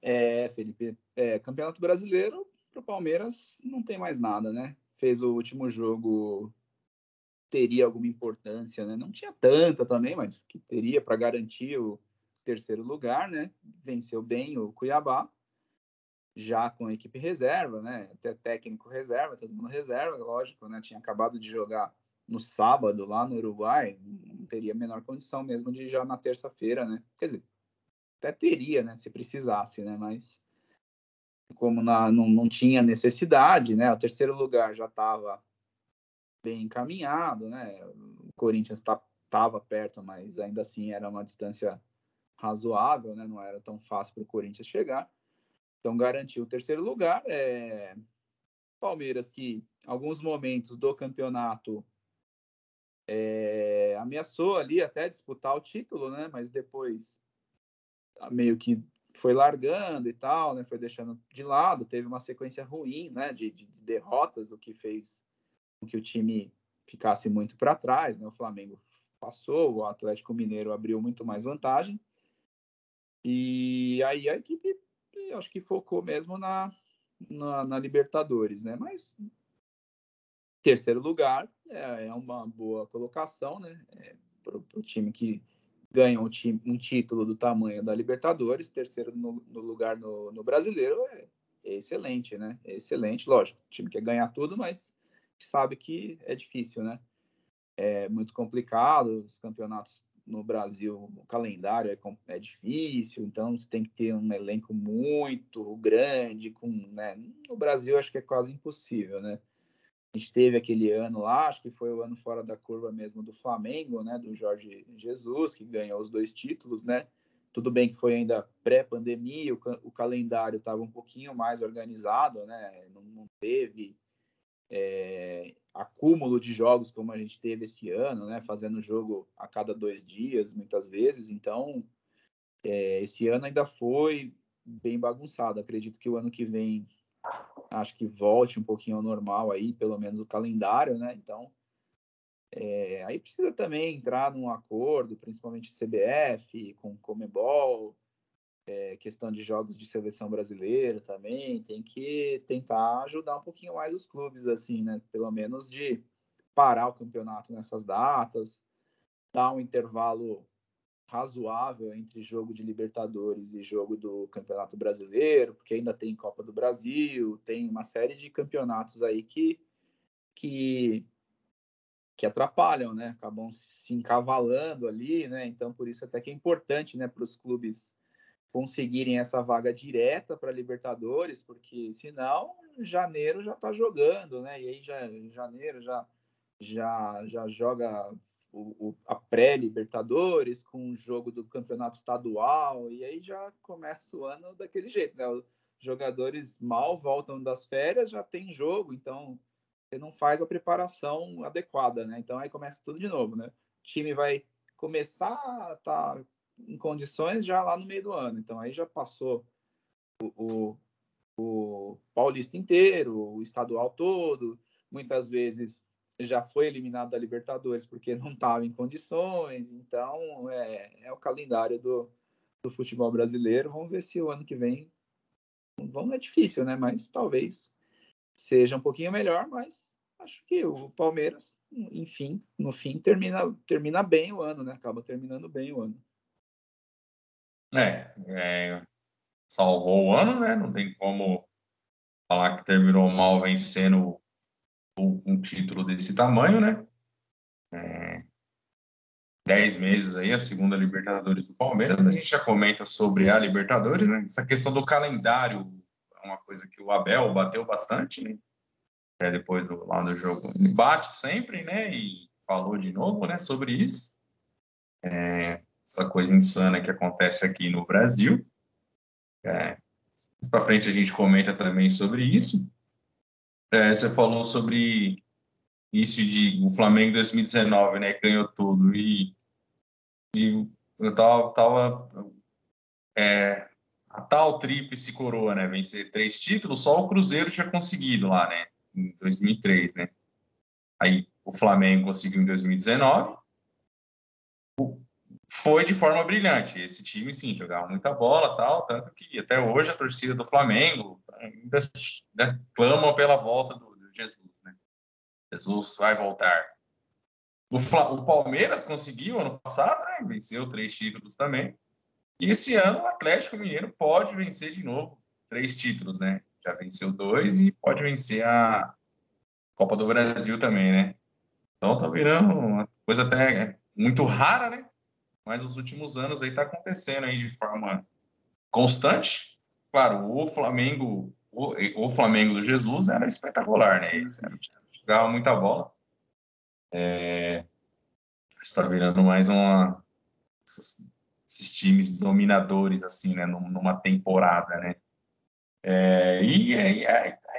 É, Felipe, é, Campeonato Brasileiro, para o Palmeiras não tem mais nada, né? Fez o último jogo teria alguma importância, né? Não tinha tanta também, mas que teria para garantir o terceiro lugar, né? Venceu bem o Cuiabá, já com a equipe reserva, né? Até técnico reserva, todo mundo reserva, lógico, né? Tinha acabado de jogar no sábado lá no Uruguai, não teria a menor condição mesmo de já na terça-feira, né? Quer dizer, até teria, né? Se precisasse, né? Mas como na, não, não tinha necessidade, né? O terceiro lugar já estava bem encaminhado, né? O Corinthians estava tá, perto, mas ainda assim era uma distância razoável, né? Não era tão fácil para o Corinthians chegar. Então garantiu o terceiro lugar. É... Palmeiras que alguns momentos do campeonato é... ameaçou ali até disputar o título, né? Mas depois meio que foi largando e tal, né? Foi deixando de lado. Teve uma sequência ruim, né? De, de, de derrotas, o que fez que o time ficasse muito para trás, né? O Flamengo passou, o Atlético Mineiro abriu muito mais vantagem. E aí a equipe, acho que focou mesmo na, na, na Libertadores, né? Mas terceiro lugar é, é uma boa colocação, né? É, para o time que ganha um, time, um, título do tamanho da Libertadores, terceiro no, no lugar no, no Brasileiro é, é, excelente, né? É excelente, lógico. O time quer ganhar tudo, mas sabe que é difícil, né? É muito complicado, os campeonatos no Brasil, o calendário é, é difícil, então você tem que ter um elenco muito grande, com, né? No Brasil acho que é quase impossível, né? A gente teve aquele ano lá, acho que foi o ano fora da curva mesmo do Flamengo, né? Do Jorge Jesus, que ganhou os dois títulos, né? Tudo bem que foi ainda pré-pandemia, o, o, calendário estava um pouquinho mais organizado, né? Não, não teve é, acúmulo de jogos como a gente teve esse ano, né? Fazendo jogo a cada dois dias, muitas vezes. Então, é, esse ano ainda foi bem bagunçado. Acredito que o ano que vem acho que volte um pouquinho ao normal aí, pelo menos o calendário, né? Então, é, aí precisa também entrar num acordo, principalmente CBF, com Comebol, é, questão de jogos de seleção brasileira também, tem que tentar ajudar um pouquinho mais os clubes, assim, né? Pelo menos de parar o campeonato nessas datas, dar um intervalo razoável entre jogo de Libertadores e jogo do Campeonato Brasileiro, porque ainda tem Copa do Brasil, tem uma série de campeonatos aí que que que atrapalham, né? Acabam se encavalando ali, né? Então por isso até que é importante, né, para os clubes conseguirem essa vaga direta para Libertadores, porque senão janeiro já está jogando, né? E aí já janeiro já já já joga o, o, a pré-Libertadores com o jogo do campeonato estadual e aí já começa o ano daquele jeito, né? Os jogadores mal voltam das férias, já tem jogo, então você não faz a preparação adequada, né? Então aí começa tudo de novo, né? O time vai começar a tá em condições já lá no meio do ano. Então aí já passou o, o, o paulista inteiro, o estadual todo, muitas vezes já foi eliminado da Libertadores porque não estava em condições. Então é, é o calendário do, do futebol brasileiro. Vamos ver se o ano que vem. Vamos, é difícil, né? Mas talvez seja um pouquinho melhor, mas acho que o Palmeiras, enfim, no fim, termina, termina bem o ano, né? Acaba terminando bem o ano. É, é, salvou o ano, né? Não tem como falar que terminou mal vencendo um, título desse tamanho, né? É, 10 meses aí, a segunda Libertadores do Palmeiras. A gente já comenta sobre a Libertadores, né? Essa questão do calendário é uma coisa que o Abel bateu bastante, né? Até depois do, lá do jogo. Ele bate sempre, né? E falou de novo, né? Sobre isso. É, essa coisa insana que acontece aqui no Brasil. É, mais para frente a gente comenta também sobre isso. É, você falou sobre isso de o Flamengo 2019, né? Ganhou tudo e, e eu tava, tava é, a tal tríplice coroa, né? Vencer três títulos, só o Cruzeiro tinha conseguido lá, né? Em 2003, né? Aí o Flamengo conseguiu em 2019. Foi de forma brilhante. Esse time, sim, jogava muita bola tal, tanto que até hoje a torcida do Flamengo ainda, ainda clama pela volta do, do Jesus, né? Jesus vai voltar. O, o Palmeiras conseguiu ano passado, né? Venceu três títulos também. E esse ano o Atlético Mineiro pode vencer de novo três títulos, né? Já venceu dois e pode vencer a Copa do Brasil também, né? Então tá virando uma coisa até muito rara, né? Mas os últimos anos aí tá acontecendo aí de forma constante. Claro, o Flamengo, o, o Flamengo do Jesus era espetacular, né? Eles jogavam muita bola. É, está virando mais uma esses times dominadores, assim, né, numa temporada, né. É, e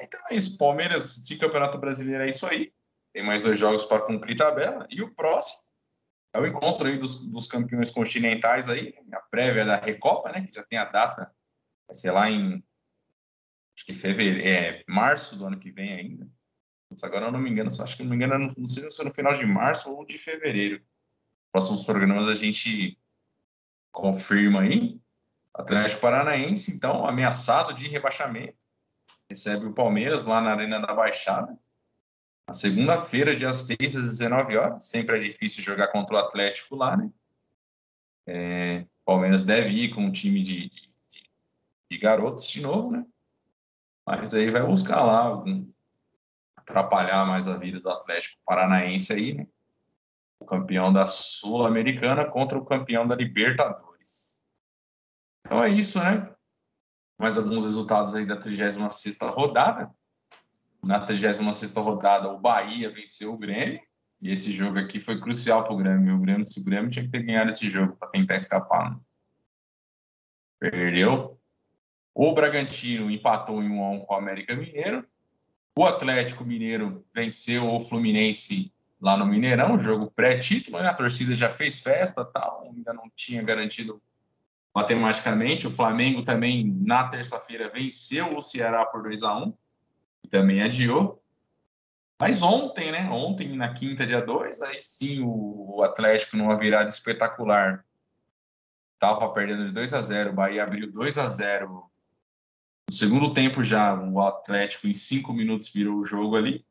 então é isso, Palmeiras de Campeonato Brasileiro é isso aí, tem mais dois jogos para cumprir tabela, e o próximo é o encontro aí dos, dos campeões continentais aí, a prévia da Recopa, né, que já tem a data, vai ser lá em, acho que fevereiro, é, março do ano que vem ainda, agora eu não me engano, acho que não me engano, não sei se é no final de março ou de fevereiro. Próximos programas a gente confirma aí. Atlético Paranaense, então, ameaçado de rebaixamento. Recebe o Palmeiras lá na Arena da Baixada. Na segunda-feira, dia 6 às 19 horas. Sempre é difícil jogar contra o Atlético lá, né? É, Palmeiras deve ir com um time de, de, de, garotos de novo, né? Mas aí vai buscar lá algum, atrapalhar mais a vida do Atlético Paranaense aí, né? o campeão da Sul-Americana contra o campeão da Libertadores. Então é isso, né? Mais alguns resultados aí da 36 rodada. Na 36 rodada, o Bahia venceu o Grêmio. E esse jogo aqui foi crucial para o Grêmio. O Grêmio, se o Grêmio tinha que ter ganhado esse jogo para tentar escapar. Né? Perdeu. O Bragantino empatou em 1 a 1 com o América Mineiro. O Atlético Mineiro venceu o Fluminense lá no Mineirão, jogo pré-título, né? a torcida já fez festa, tal, ainda não tinha garantido matematicamente. O Flamengo também, na terça-feira, venceu o Ceará por 2 a 1 e também adiou. Mas ontem, né? Ontem, na quinta, dia 2, aí sim o Atlético, numa virada espetacular, estava perdendo de 2 a 0 o Bahia abriu 2 a 0 No segundo tempo já, o Atlético em cinco minutos virou o jogo ali.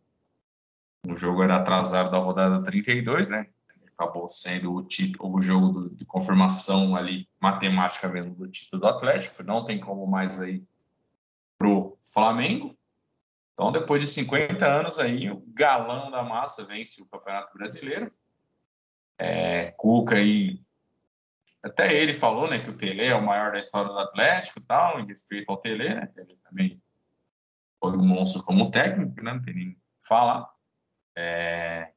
O jogo era atrasado da rodada 32, né? Acabou sendo o, título, o jogo do, de confirmação ali, matemática mesmo, do título do Atlético. Não tem como mais aí pro Flamengo. Então, depois de 50 anos aí, o galão da massa vence o Campeonato Brasileiro. É, Cuca aí, até ele falou, né, que o Tele é o maior da história do Atlético e tal, em respeito ao Tele, né, ele também foi um monstro como técnico, né, não tem nem que falar é,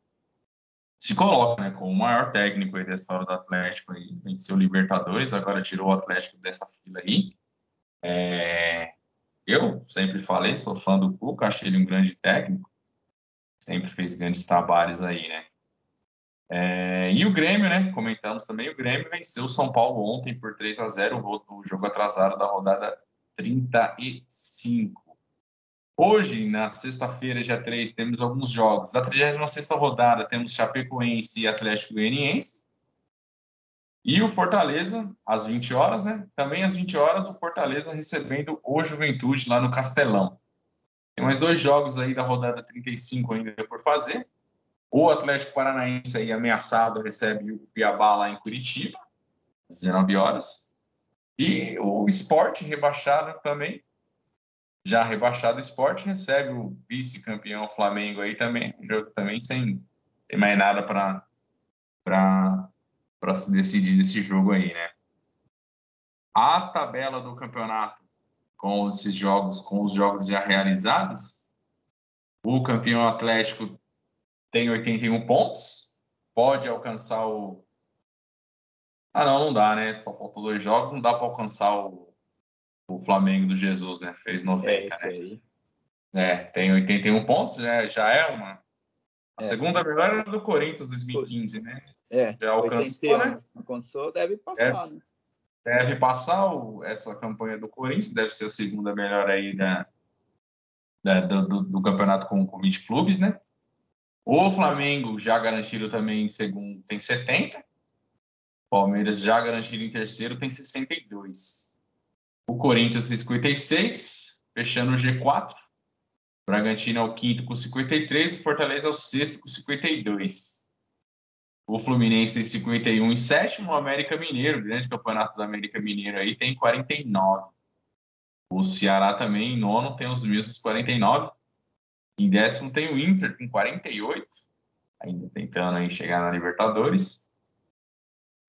se coloca né, como o maior técnico aí da história do Atlético, aí, venceu o Libertadores, agora tirou o Atlético dessa fila aí. É, eu sempre falei, sou fã do Cuca, achei ele um grande técnico, sempre fez grandes trabalhos aí, né? É, e o Grêmio, né? Comentamos também, o Grêmio venceu o São Paulo ontem por 3 a 0 o jogo atrasado da rodada 35. Hoje, na sexta-feira, dia 3, temos alguns jogos. Da 36 rodada, temos Chapecoense e Atlético Goianiense. E o Fortaleza, às 20 horas, né? Também às 20 horas, o Fortaleza recebendo o Juventude lá no Castelão. Tem mais dois jogos aí da rodada 35 ainda por fazer. O Atlético Paranaense aí ameaçado recebe o Cuiabá lá em Curitiba, às 19 horas. E o Esporte rebaixado também já rebaixado o esporte, recebe o vice-campeão Flamengo aí também, jogo também sem ter mais nada para para se decidir esse jogo aí, né? A tabela do campeonato com esses jogos, com os jogos já realizados, o campeão Atlético tem 81 pontos, pode alcançar o. Ah, não, não dá, né? Só faltou dois jogos, não dá para alcançar o, o Flamengo do Jesus, né? Fez 90. É, né? aí. É, tem 81 pontos, já, já é uma. A é, segunda melhor era do Corinthians 2015, né? É, já alcançou, 81, né? Alcançou, deve passar, né? Deve passar o, essa campanha do Corinthians, deve ser a segunda melhor aí da, da do, do, campeonato com, com 20 clubes, né? O Flamengo já garantido também em segundo tem 70. Palmeiras já garantido em terceiro tem 62. O Corinthians tem 56, fechando o G4. Bragantino é o quinto com 53, o Fortaleza é o sexto com 52. O Fluminense tem 51 em sétimo, o América Mineiro, grande campeonato do América Mineiro aí, tem 49. O Ceará também, em nono, tem os mesmos 49. Em décimo tem o Inter com 48, ainda tentando aí chegar na Libertadores.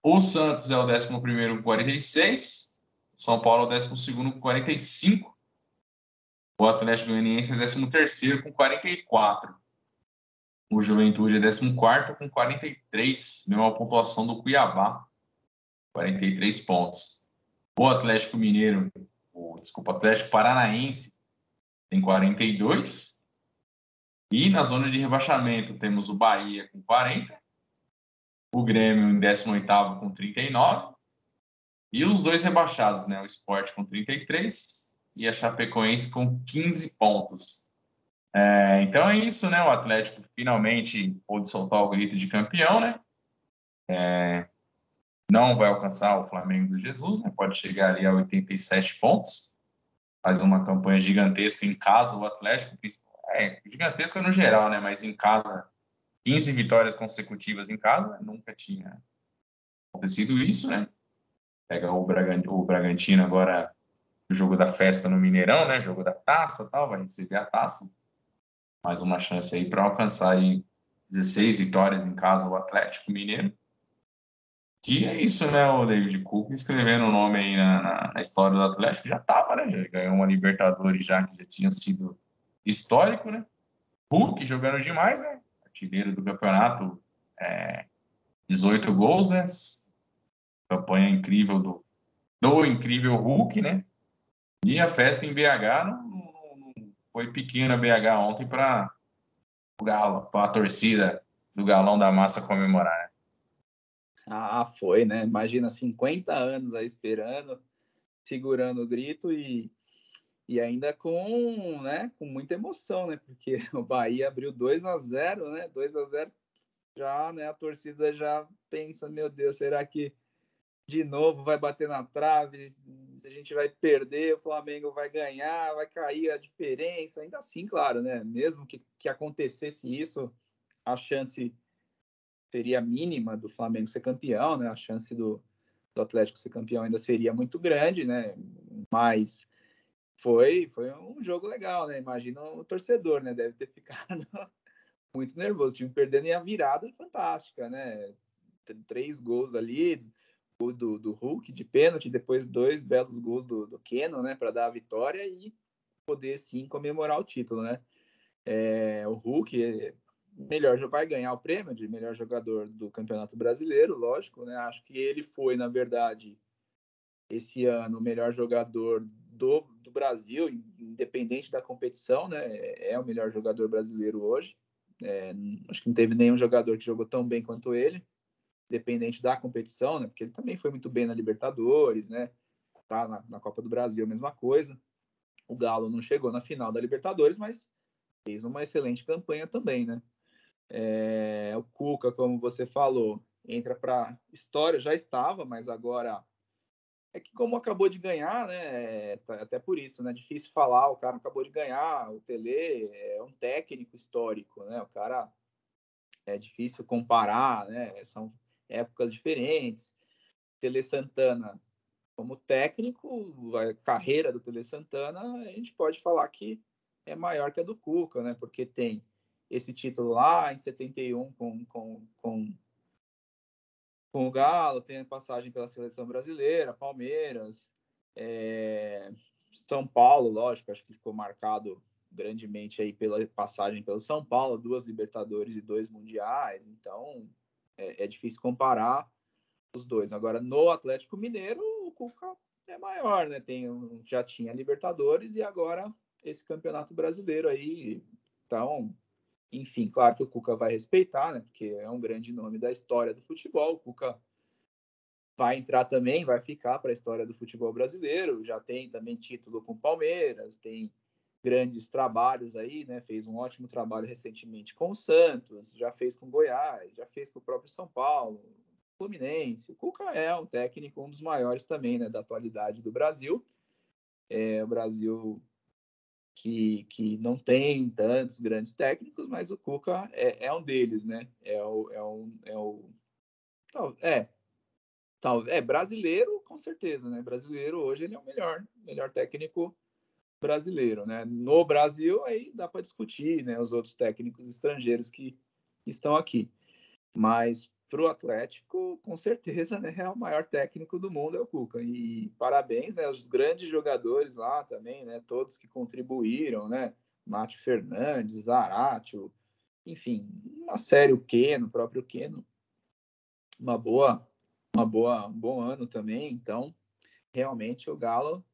O Santos é o décimo primeiro com 46. São Paulo é o décimo segundo com 45. O Atlético Goianiense é 13 com 44. O Juventude é 14 com 43, mesma pontuação do Cuiabá, 43 pontos. O Atlético Mineiro, o, desculpa, Atlético Paranaense tem 42. E na zona de rebaixamento temos o Bahia com 40, o Grêmio em 18º com 39 e os dois rebaixados, né, o Sport com 33 e a Chapecoense com 15 pontos. É, então é isso, né? O Atlético finalmente pôde soltar o grito de campeão, né? É, não vai alcançar o Flamengo do Jesus, né? Pode chegar ali a 87 pontos. Faz uma campanha gigantesca em casa, o Atlético. É, gigantesca no geral, né? Mas em casa, 15 vitórias consecutivas em casa, nunca tinha acontecido isso, né? Pega o, Bragantino agora o jogo da festa no Mineirão, né? Jogo da taça tal, vai receber a taça. Mais uma chance aí para alcançar aí 16 vitórias em casa o Atlético Mineiro. Que é isso, né? O David Cook escrevendo o nome aí na, na, na, história do Atlético já tava, né? Já ganhou uma Libertadores já que já tinha sido histórico, né? Hulk jogando demais, né? Artilheiro do campeonato, é, 18 gols, né? Campanha incrível do, do incrível Hulk, né? E a festa em BH não, foi pequena BH ontem para o Galo, para a torcida do Galão da Massa comemorar. Né? Ah, foi, né? Imagina 50 anos aí esperando, segurando o grito e, e ainda com, né, com muita emoção, né? Porque o Bahia abriu 2 a 0, né? 2 a 0 já, né, a torcida já pensa, meu Deus, será que de novo vai bater na trave, a gente vai perder, o Flamengo vai ganhar, vai cair a diferença. Ainda assim, claro, né? Mesmo que, que acontecesse isso, a chance seria mínima do Flamengo ser campeão, né? A chance do, do Atlético ser campeão ainda seria muito grande, né? Mas foi foi um jogo legal, né? Imagina o torcedor, né? Deve ter ficado muito nervoso. O time perdendo e a virada fantástica, né? Três gols ali, do, do Hulk de pênalti, depois dois belos gols do, do Keno, né, para dar a vitória e poder sim comemorar o título, né? É, o Hulk é melhor vai ganhar o prêmio de melhor jogador do Campeonato Brasileiro, lógico, né? Acho que ele foi, na verdade, esse ano o melhor jogador do, do Brasil, independente da competição, né? É, é o melhor jogador brasileiro hoje. É, acho que não teve nenhum jogador que jogou tão bem quanto ele dependente da competição, né? Porque ele também foi muito bem na Libertadores, né? Tá na, na Copa do Brasil, a mesma coisa. O Galo não chegou na final da Libertadores, mas fez uma excelente campanha também, né? É, o Cuca, como você falou, entra para história, já estava, mas agora é que como acabou de ganhar, né? É, até por isso, né? Difícil falar, o cara acabou de ganhar, o Tele é um técnico histórico, né? O cara é difícil comparar, né? São épocas diferentes. Tele Santana, como técnico, a carreira do Tele Santana, a gente pode falar que é maior que a do Cuca, né? Porque tem esse título lá em 71 com, com, com, com o Galo, tem passagem pela seleção brasileira, Palmeiras, é, São Paulo, lógico, acho que ficou marcado grandemente aí pela passagem pelo São Paulo, duas Libertadores e dois Mundiais, então é, é difícil comparar os dois. Agora, no Atlético Mineiro, o Cuca é maior, né? Tem, já tinha Libertadores e agora esse Campeonato Brasileiro aí. Então, enfim, claro que o Cuca vai respeitar, né? Porque é um grande nome da história do futebol. O Cuca vai entrar também, vai ficar para a história do futebol brasileiro. Já tem também título com Palmeiras, tem grandes trabalhos aí, né? Fez um ótimo trabalho recentemente com o Santos, já fez com Goiás, já fez com o próprio São Paulo, Fluminense. O Cuca é um técnico, um dos maiores também, né, da atualidade do Brasil. É, o Brasil que, que não tem tantos grandes técnicos, mas o Cuca é, é um deles, né? É o, é um, é o, é, é brasileiro com certeza, né? Brasileiro hoje ele é o melhor, melhor técnico brasileiro, né? No Brasil aí dá para discutir, né? Os outros técnicos estrangeiros que estão aqui, mas para o Atlético, com certeza, né, é o maior técnico do mundo é o Cuca. E parabéns, né, os grandes jogadores lá também, né, todos que contribuíram, né, Mátio Fernandes, Zaratio, enfim, uma série o Keno, o próprio Keno, uma boa, uma boa, um bom ano também. Então, realmente o Galo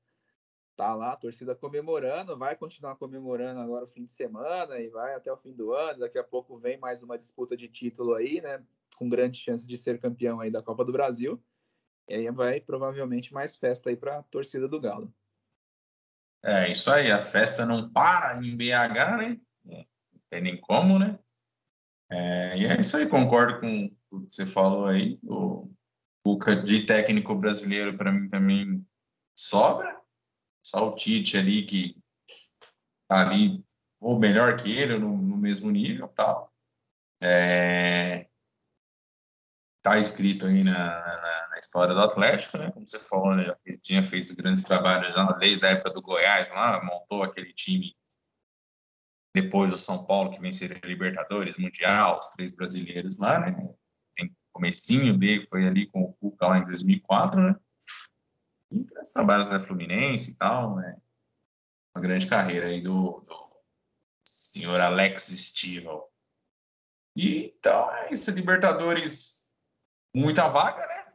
tá lá, a torcida comemorando, vai continuar comemorando agora o fim de semana e vai até o fim do ano. Daqui a pouco vem mais uma disputa de título aí, né? com grande chance de ser campeão aí da Copa do Brasil. E aí vai provavelmente mais festa aí para a torcida do Galo. É, isso aí, a festa não para em BH, né? Não tem nem como, né? É, e é isso aí, concordo com o que você falou aí. O Cuca de técnico brasileiro, para mim, também sobra. Só o Tite ali, que tá ali, ou melhor que ele, no, no mesmo nível tal. É, está escrito aí na, na, na, história do Atlético, né? Como você falou, né? já tinha feito grandes trabalhos já desde a época do Goiás lá, montou aquele time depois do São Paulo que venceram a Libertadores, Mundial, os três brasileiros lá, né? Tem comecinho dele foi ali com o Cuca lá em 2004, né? E trabalhos da Fluminense e tal, né? Uma grande carreira aí do, do senhor Alex Stivel. E, então, é isso, Libertadores muita vaga, né?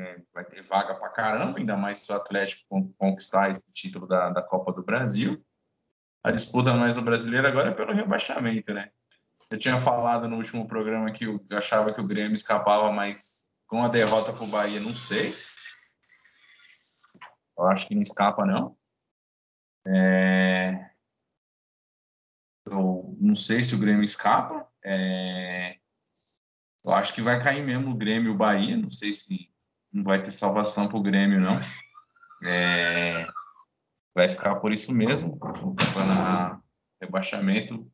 É, vai ter vaga para caramba, ainda mais se o Atlético conquistar esse título da, da Copa do Brasil. A disputa mais no brasileiro agora é pelo rebaixamento, né? Eu tinha falado no último programa que eu achava que o Grêmio escapava, mas com a derrota para o Bahia, não sei. Eu acho que não escapa, não. É... Eu não sei se o Grêmio escapa. É... Eu acho que vai cair mesmo o Grêmio e o Bahia. Não sei se não vai ter salvação para o Grêmio, não. É, vai ficar por isso mesmo, para rebaixamento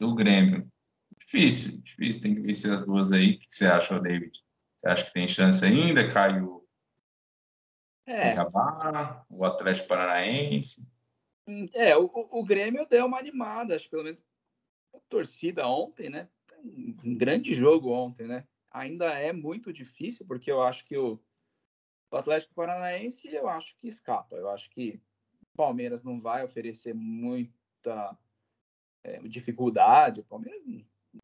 do Grêmio. Difícil, difícil. Tem que vencer as duas aí. O que você acha, David? Você acha que tem chance ainda? Cai o, é. o Atlético Paranaense? É, o, o Grêmio deu uma animada, acho que pelo menos a torcida ontem, né? um grande jogo ontem, né? Ainda é muito difícil, porque eu acho que o, o Atlético Paranaense, eu acho que escapa. Eu acho que o Palmeiras não vai oferecer muita é, dificuldade. O Palmeiras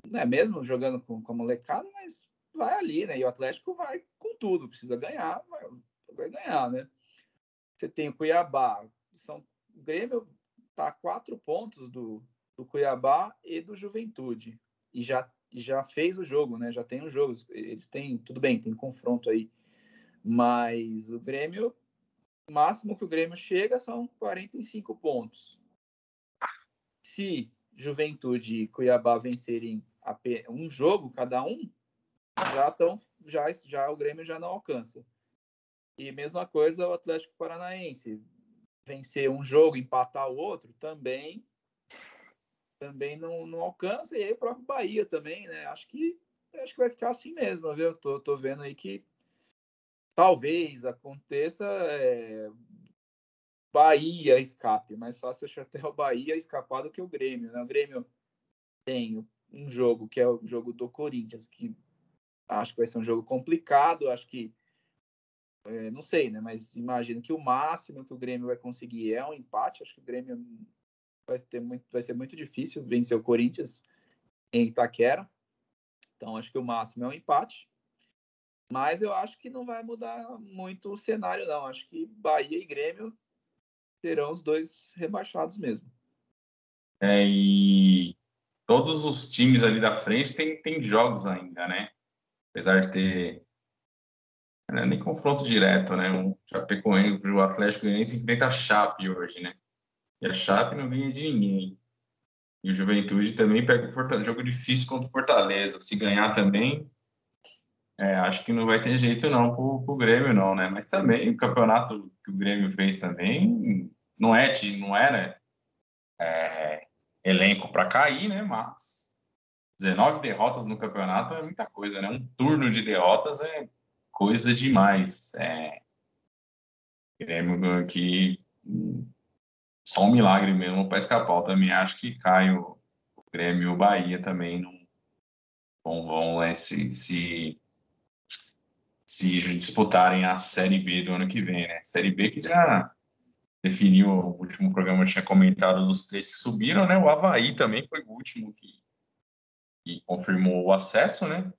não é mesmo jogando com, com molecada, mas vai ali, né? E o Atlético vai com tudo, precisa ganhar, vai, vai ganhar, né? Você tem o Cuiabá, são, o Grêmio tá a quatro pontos do, do Cuiabá e do Juventude e já, já fez o jogo, né? Já tem os jogos. Eles têm, tudo bem, tem confronto aí. Mas o Grêmio, o máximo que o Grêmio chega são 45 pontos. Se Juventude e Cuiabá vencerem um jogo cada um, já estão, já, já o Grêmio já não alcança. E mesma coisa o Atlético Paranaense. Vencer um jogo, empatar o outro, também também não, não alcança, e aí o próprio Bahia também, né? Acho que acho que vai ficar assim mesmo, viu? Tô, tô vendo aí que talvez aconteça é, Bahia escape, mais fácil achar até o Bahia escapar do que o Grêmio, né? O Grêmio tem um jogo que é o jogo do Corinthians, que Acho que vai ser um jogo complicado. Acho que é, não sei, né? Mas imagino que o máximo que o Grêmio vai conseguir é um empate. Acho que o Grêmio vai, ter muito, vai ser muito difícil vencer o Corinthians em Itaquera. Então, acho que o máximo é um empate. Mas eu acho que não vai mudar muito o cenário, não. Acho que Bahia e Grêmio serão os dois rebaixados mesmo. É, e todos os times ali da frente têm, têm jogos ainda, né? Apesar de ter não é nem confronto direto, né? O Chapecoense, o Atlético Goianiense enfrenta a Chape hoje, né? E a Chape não ganha de ninguém. E o Juventude também pega um jogo difícil contra o Fortaleza. Se ganhar também, é, acho que não vai ter jeito não pro, pro Grêmio não, né? Mas também o campeonato que o Grêmio fez também não é, não era é, elenco para cair, né? Mas 19 derrotas no campeonato é muita coisa, né? Um turno de derrotas é coisa demais. É, Grêmio que só um milagre mesmo para escapar. Eu também acho que cai o, Grêmio e o Bahia também não vão, vão é, se, se, se, disputarem a Série B do ano que vem, né? Série B que já definiu, o último programa tinha comentado dos três que subiram, né? O Havaí também foi o último que, que confirmou o acesso, né?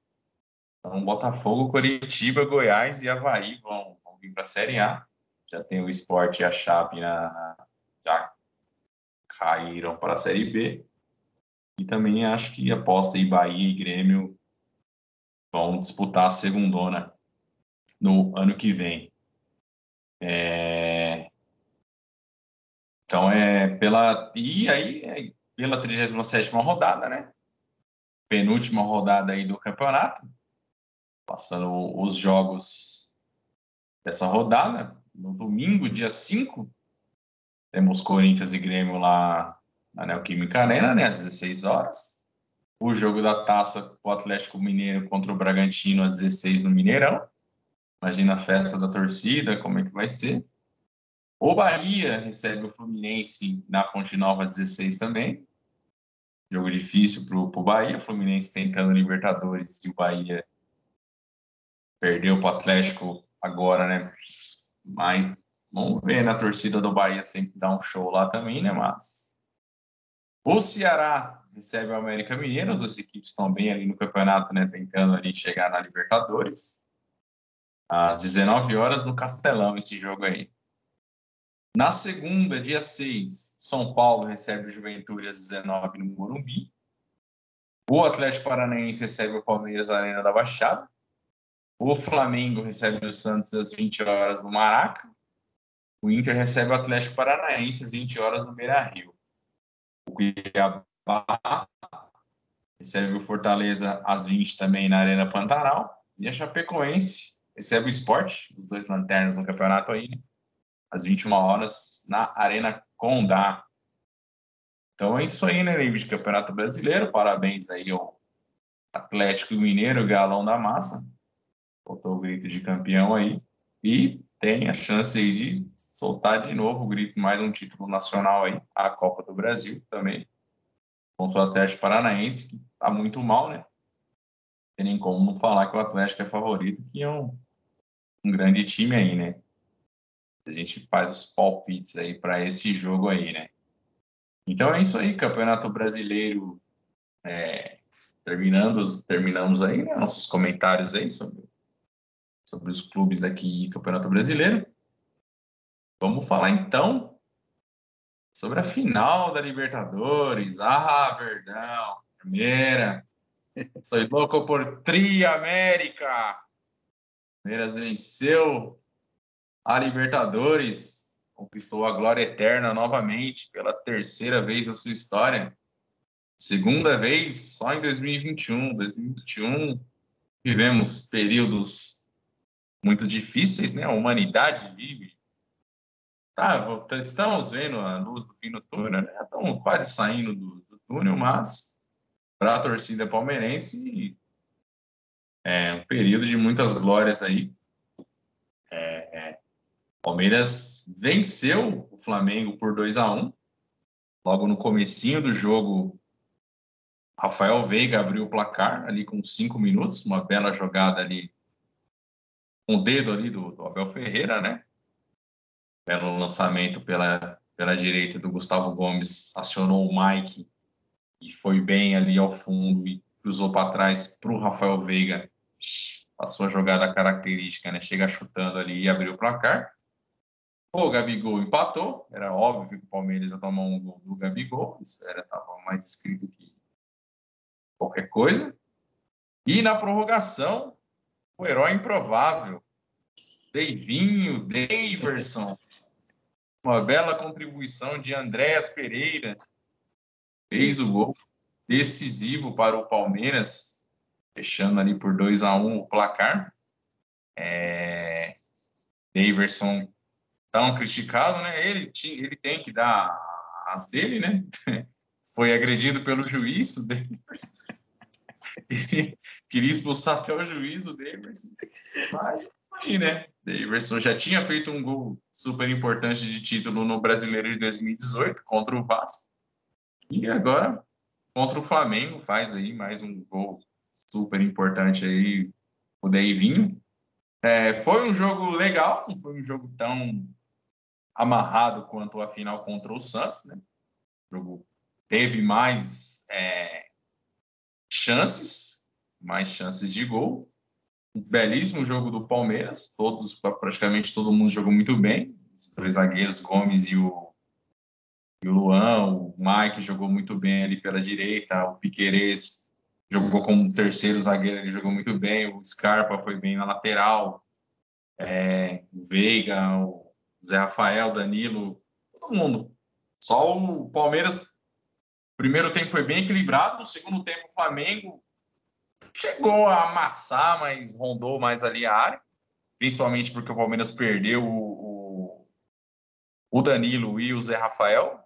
Então, Botafogo, Curitiba, Goiás e Havaí vão, vão vir para a Série A. Já tem o Sport e a Chape na, já caíram para a Série B. E também acho que aposta em Bahia e Grêmio vão disputar a segundona no ano que vem. É... Então é pela e aí é pela 37 rodada, né? Penúltima rodada aí do campeonato passando os jogos dessa rodada. No domingo, dia 5, temos Corinthians e Grêmio lá na Neoquímica Arena, né, às 16 horas. O jogo da taça o Atlético Mineiro contra o Bragantino às 16 no Mineirão. Imagina a festa da torcida, como é que vai ser. O Bahia recebe o Fluminense na Fonte Nova às 16 também. Jogo difícil para o Bahia. O Fluminense tentando Libertadores e o Bahia perdeu para o Atlético agora, né? Mas vamos ver, na né? torcida do Bahia sempre dá um show lá também, né? Mas o Ceará recebe o América Mineiro, as duas equipes estão bem ali no campeonato, né? Tentando ali chegar na Libertadores. Às 19 horas no Castelão, esse jogo aí. Na segunda, dia 6, São Paulo recebe o Juventude às 19 no Morumbi. O Atlético Paranaense recebe o Palmeiras Arena da Baixada. O Flamengo recebe o Santos às 20 horas no Maraca. O Inter recebe o Atlético Paranaense às 20 horas no Beira Rio. O Cuiabá recebe o Fortaleza às 20 também na Arena Pantanal. E a Chapecoense recebe o Esporte, os dois lanternas no campeonato aí, né? às 21 horas na Arena Condá. Então é isso aí, né, David? Campeonato Brasileiro. Parabéns aí ao Atlético Mineiro, galão da massa soltou o grito de campeão aí e tem a chance aí de soltar de novo o grito, mais um título nacional aí, a Copa do Brasil também, contra o Atlético Paranaense, que tá muito mal, né? Não tem nem como não falar que o Atlético é favorito, que é um, um grande time aí, né? A gente faz os palpites aí para esse jogo aí, né? Então é isso aí, Campeonato Brasileiro é, terminando, terminamos aí né, nossos comentários aí sobre sobre os clubes daqui Campeonato Brasileiro. Vamos falar então sobre a final da Libertadores. Ah, Verdão, primeira. Sou louco por Tri América. Palmeiras venceu a Libertadores, conquistou a glória eterna novamente pela terceira vez na sua história. Segunda vez só em 2021. 2021 vivemos períodos muito difíceis, né? A humanidade vive. Tá, estamos vendo a luz do fim do túnel, né? Estamos quase saindo do, do túnel, mas para a torcida palmeirense é um período de muitas glórias aí. É, é, Palmeiras venceu o Flamengo por 2 a 1 Logo no comecinho do jogo, Rafael Veiga abriu o placar ali com cinco minutos, uma bela jogada ali, um dedo ali do, do Abel Ferreira, né? Belo lançamento pela, pela direita do Gustavo Gomes, acionou o Mike e foi bem ali ao fundo e cruzou para trás para o Rafael Veiga, a sua jogada característica, né? Chega chutando ali e abriu o placar. O Gabigol empatou, era óbvio que o Palmeiras ia tomar um gol do Gabigol, isso era mais escrito que qualquer coisa. E na prorrogação, o herói improvável, Deivinho, Daverson, uma bela contribuição de Andréas Pereira, fez o gol decisivo para o Palmeiras, fechando ali por 2 a 1 um o placar. É... Daverson tão criticado, né? Ele, ele tem que dar as dele, né? Foi agredido pelo juiz, o Daverson. Queria expulsar até o juiz, o Daverson. Mas aí, né? Daverson já tinha feito um gol super importante de título no Brasileiro de 2018 contra o Vasco. E agora, contra o Flamengo, faz aí mais um gol super importante aí, o Deivinho. É, foi um jogo legal, não foi um jogo tão amarrado quanto a final contra o Santos, né? O jogo teve mais é, chances, mais chances de gol. Um belíssimo jogo do Palmeiras, todos praticamente todo mundo jogou muito bem. Os dois zagueiros, Gomes e o, e o Luan, o Mike jogou muito bem ali pela direita, o Piquerez jogou como terceiro zagueiro, ele jogou muito bem, o Scarpa foi bem na lateral, é, o Veiga, o Zé Rafael, Danilo, todo mundo. Só o Palmeiras primeiro tempo foi bem equilibrado, no segundo tempo o Flamengo chegou a amassar, mas rondou mais ali a área, principalmente porque o Palmeiras perdeu o, o Danilo e o Zé Rafael,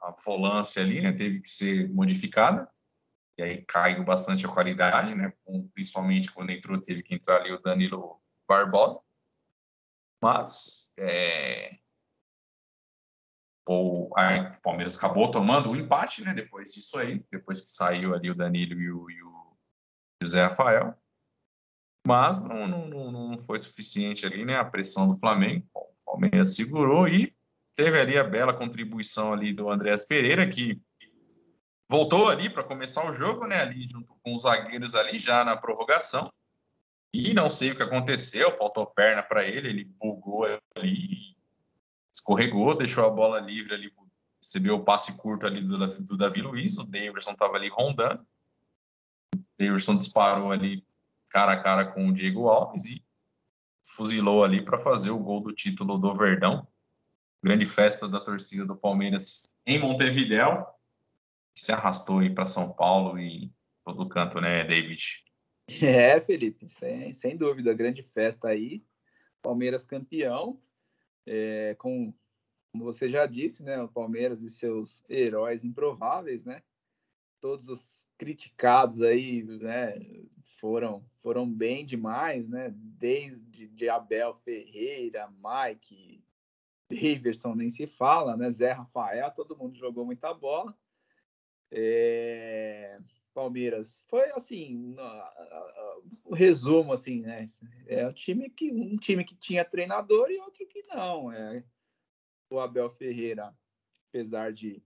a volância ali, né, teve que ser modificada, e aí caiu bastante a qualidade, né, principalmente quando entrou, teve que entrar ali o Danilo Barbosa, mas é, o, o Palmeiras acabou tomando o empate, né? Depois disso aí, depois que saiu ali o Danilo e o, e o José Rafael. Mas não, não, não foi suficiente ali, né? A pressão do Flamengo. O Palmeiras segurou e teve ali a bela contribuição ali do Andréas Pereira, que voltou ali para começar o jogo, né? Ali junto com os zagueiros ali já na prorrogação. E não sei o que aconteceu, faltou perna para ele, ele bugou ali escorregou, deixou a bola livre ali, recebeu o passe curto ali do, do Davi Luiz, o Davidson estava ali rondando, Davidson disparou ali cara a cara com o Diego Alves e fuzilou ali para fazer o gol do título do Verdão. Grande festa da torcida do Palmeiras em Montevidéu, que se arrastou aí para São Paulo e todo canto, né, David? É, Felipe, sem, sem dúvida, grande festa aí. Palmeiras campeão é, com, como você já disse, né, o Palmeiras e seus heróis improváveis, né? Todos os criticados aí, né, foram foram bem demais, né? Desde de Abel Ferreira, Mike, Daverson nem se fala, né? Zé Rafael, todo mundo jogou muita bola. É... Palmeiras foi assim o resumo assim né é um time que um time que tinha treinador e outro que não é o Abel Ferreira apesar de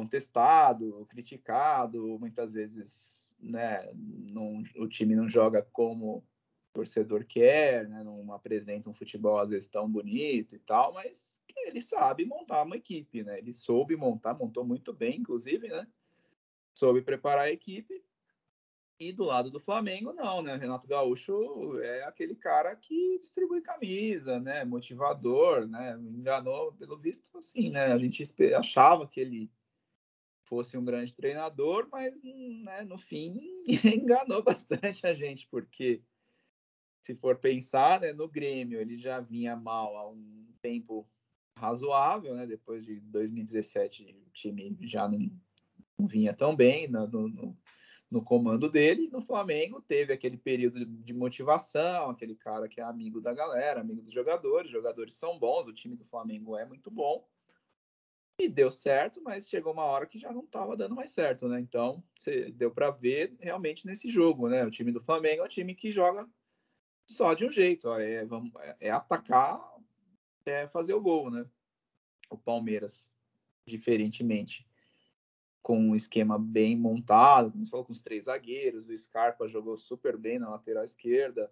contestado criticado muitas vezes né não, o time não joga como o torcedor quer né, não apresenta um futebol às vezes tão bonito e tal mas ele sabe montar uma equipe né ele soube montar montou muito bem inclusive né soube preparar a equipe. E do lado do Flamengo, não, né? Renato Gaúcho é aquele cara que distribui camisa, né? Motivador, né? Enganou, pelo visto, assim, né? A gente achava que ele fosse um grande treinador, mas né, no fim enganou bastante a gente, porque se for pensar, né, no Grêmio ele já vinha mal há um tempo razoável, né? Depois de 2017 o time já não não vinha tão bem no, no, no, comando dele. No Flamengo teve aquele período de motivação, aquele cara que é amigo da galera, amigo dos jogadores. Os jogadores são bons, o time do Flamengo é muito bom. E deu certo, mas chegou uma hora que já não estava dando mais certo, né? Então, deu para ver realmente nesse jogo, né? O time do Flamengo é um time que joga só de um jeito, ó, é, vamos, é, é atacar, é fazer o gol, né? O Palmeiras, diferentemente, com um esquema bem montado, como você falou, com os três zagueiros, o Scarpa jogou super bem na lateral esquerda,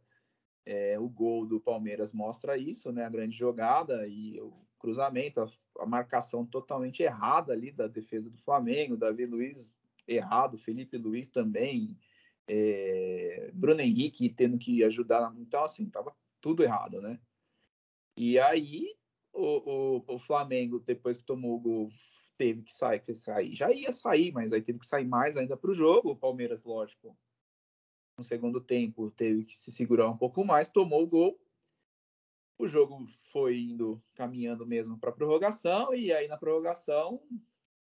é, o gol do Palmeiras mostra isso, né? A grande jogada e o cruzamento, a, a, marcação totalmente errada ali da defesa do Flamengo, Davi Luiz errado, Felipe Luiz também, é, Bruno Henrique tendo que ajudar. Então, assim, tava tudo errado, né? E aí o, o, o Flamengo, depois que tomou o gol, teve que sair, que sair. Já ia sair, mas aí teve que sair mais ainda para o jogo. O Palmeiras, lógico, no segundo tempo teve que se segurar um pouco mais, tomou o gol. O jogo foi indo caminhando mesmo para prorrogação e aí na prorrogação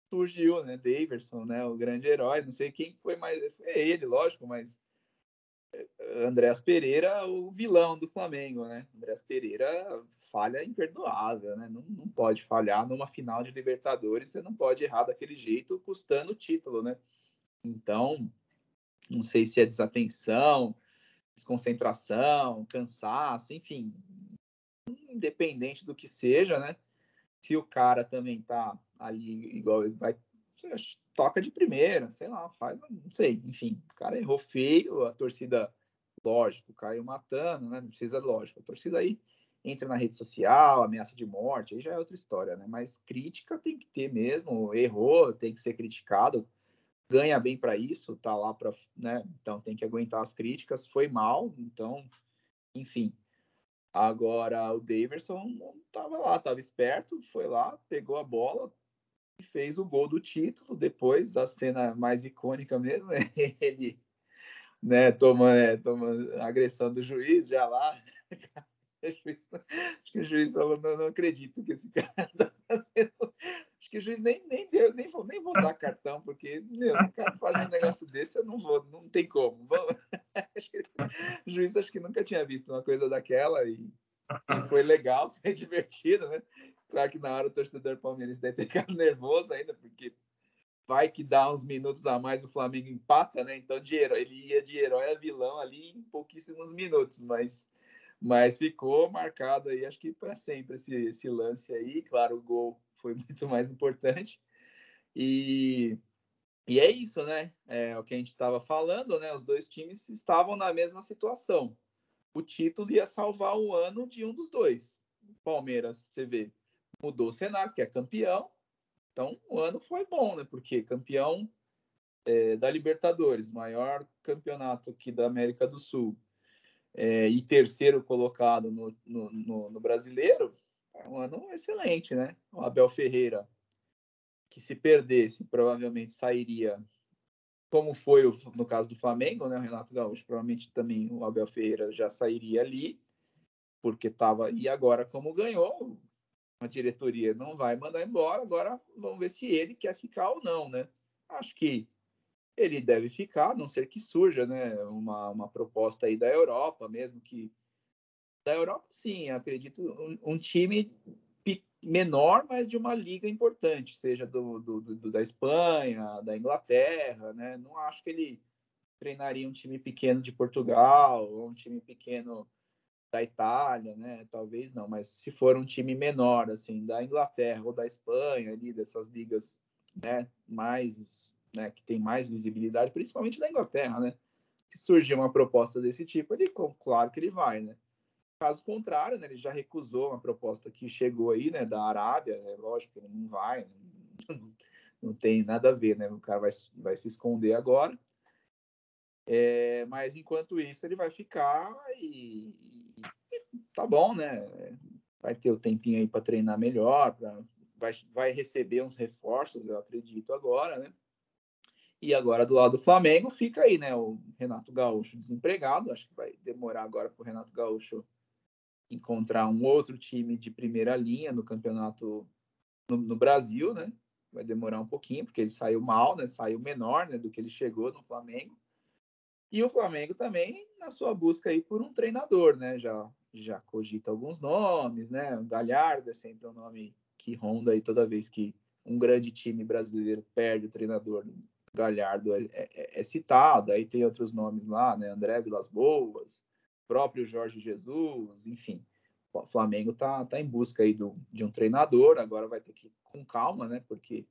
surgiu, né, Daverson, né, o grande herói, não sei quem foi mais, é ele, lógico, mas eh, Andréas Pereira, o vilão do Flamengo, né? Andréas Pereira falha imperdoável, né? Não, não pode falhar numa final de Libertadores, você não pode errar daquele jeito, custando o título, né? Então, não sei se é desatenção, desconcentração, cansaço, enfim, independente do que seja, né? Se o cara também tá ali igual vai toca de primeira, sei lá, faz, não sei, enfim, o cara errou feio, a torcida, lógico, caiu matando, né? Não precisa, lógico, a torcida aí entra na rede social, ameaça de morte, aí já é outra história, né? Mas crítica tem que ter mesmo, errou, tem que ser criticado, ganha bem para isso, tá lá para, né? Então tem que aguentar as críticas. Foi mal, então, enfim. Agora o Daverson tava lá, tava esperto, foi lá, pegou a bola e fez o gol do título. Depois da cena mais icônica mesmo, ele, né, toma, é, toma agressão do juiz já lá. Acho que o juiz falou, não, não acredito que esse cara tá fazendo que o juiz nem, nem deu, nem vou, nem vou dar cartão, porque, meu, o cara faz um negócio desse, eu não vou, não tem como. o juiz acho que nunca tinha visto uma coisa daquela e, e foi legal, foi divertido, né? Claro que na hora o torcedor palmeirense deve ter ficado nervoso ainda, porque vai que dá uns minutos a mais o Flamengo empata, né? Então de herói, ele ia de herói a vilão ali em pouquíssimos minutos, mas mas ficou marcado aí, acho que para sempre esse, esse lance aí. Claro, o gol foi muito mais importante. E, e é isso, né? É o que a gente estava falando, né? Os dois times estavam na mesma situação. O título ia salvar o ano de um dos dois. Palmeiras, você vê, mudou o cenário, que é campeão. Então, o ano foi bom, né? Porque campeão é, da Libertadores, maior campeonato aqui da América do Sul, é, e terceiro colocado no, no, no, no brasileiro, um ano excelente, né? O Abel Ferreira, que se perdesse, provavelmente sairia, como foi no caso do Flamengo, né? O Renato Gaúcho, provavelmente também o Abel Ferreira já sairia ali, porque estava. E agora, como ganhou, a diretoria não vai mandar embora. Agora vamos ver se ele quer ficar ou não, né? Acho que ele deve ficar, a não ser que surja, né? Uma, uma proposta aí da Europa, mesmo que da Europa, sim, acredito um, um time menor, mas de uma liga importante, seja do, do, do, da Espanha, da Inglaterra, né? Não acho que ele treinaria um time pequeno de Portugal ou um time pequeno da Itália, né? Talvez não, mas se for um time menor, assim, da Inglaterra ou da Espanha, ali dessas ligas, né? Mais, né? Que tem mais visibilidade, principalmente da Inglaterra, né? Se surgir uma proposta desse tipo, ele, claro que ele vai, né? Caso contrário, né, ele já recusou uma proposta que chegou aí, né, da Arábia, né, lógico que ele não vai, não, não, tem nada a ver, né, o cara vai, vai se esconder agora. É, mas enquanto isso ele vai ficar e, e, tá bom, né? Vai ter o tempinho aí para treinar melhor, pra, vai, vai receber uns reforços, eu acredito agora, né? E agora do lado do Flamengo fica aí, né? O Renato Gaúcho desempregado, acho que vai demorar agora para o Renato Gaúcho encontrar um outro time de primeira linha no campeonato no, no, Brasil, né? Vai demorar um pouquinho, porque ele saiu mal, né? Saiu menor né, do que ele chegou no Flamengo. E o Flamengo também na sua busca aí por um treinador, né? Já, já cogita alguns nomes, né? O Galhardo é sempre um nome que ronda aí toda vez que um grande time brasileiro perde o treinador Galhardo é, é, é, citado, aí tem outros nomes lá, né? André Vilas Boas, próprio Jorge Jesus, enfim. O Flamengo tá, tá em busca aí do, de um treinador, agora vai ter que ir com calma, né? Porque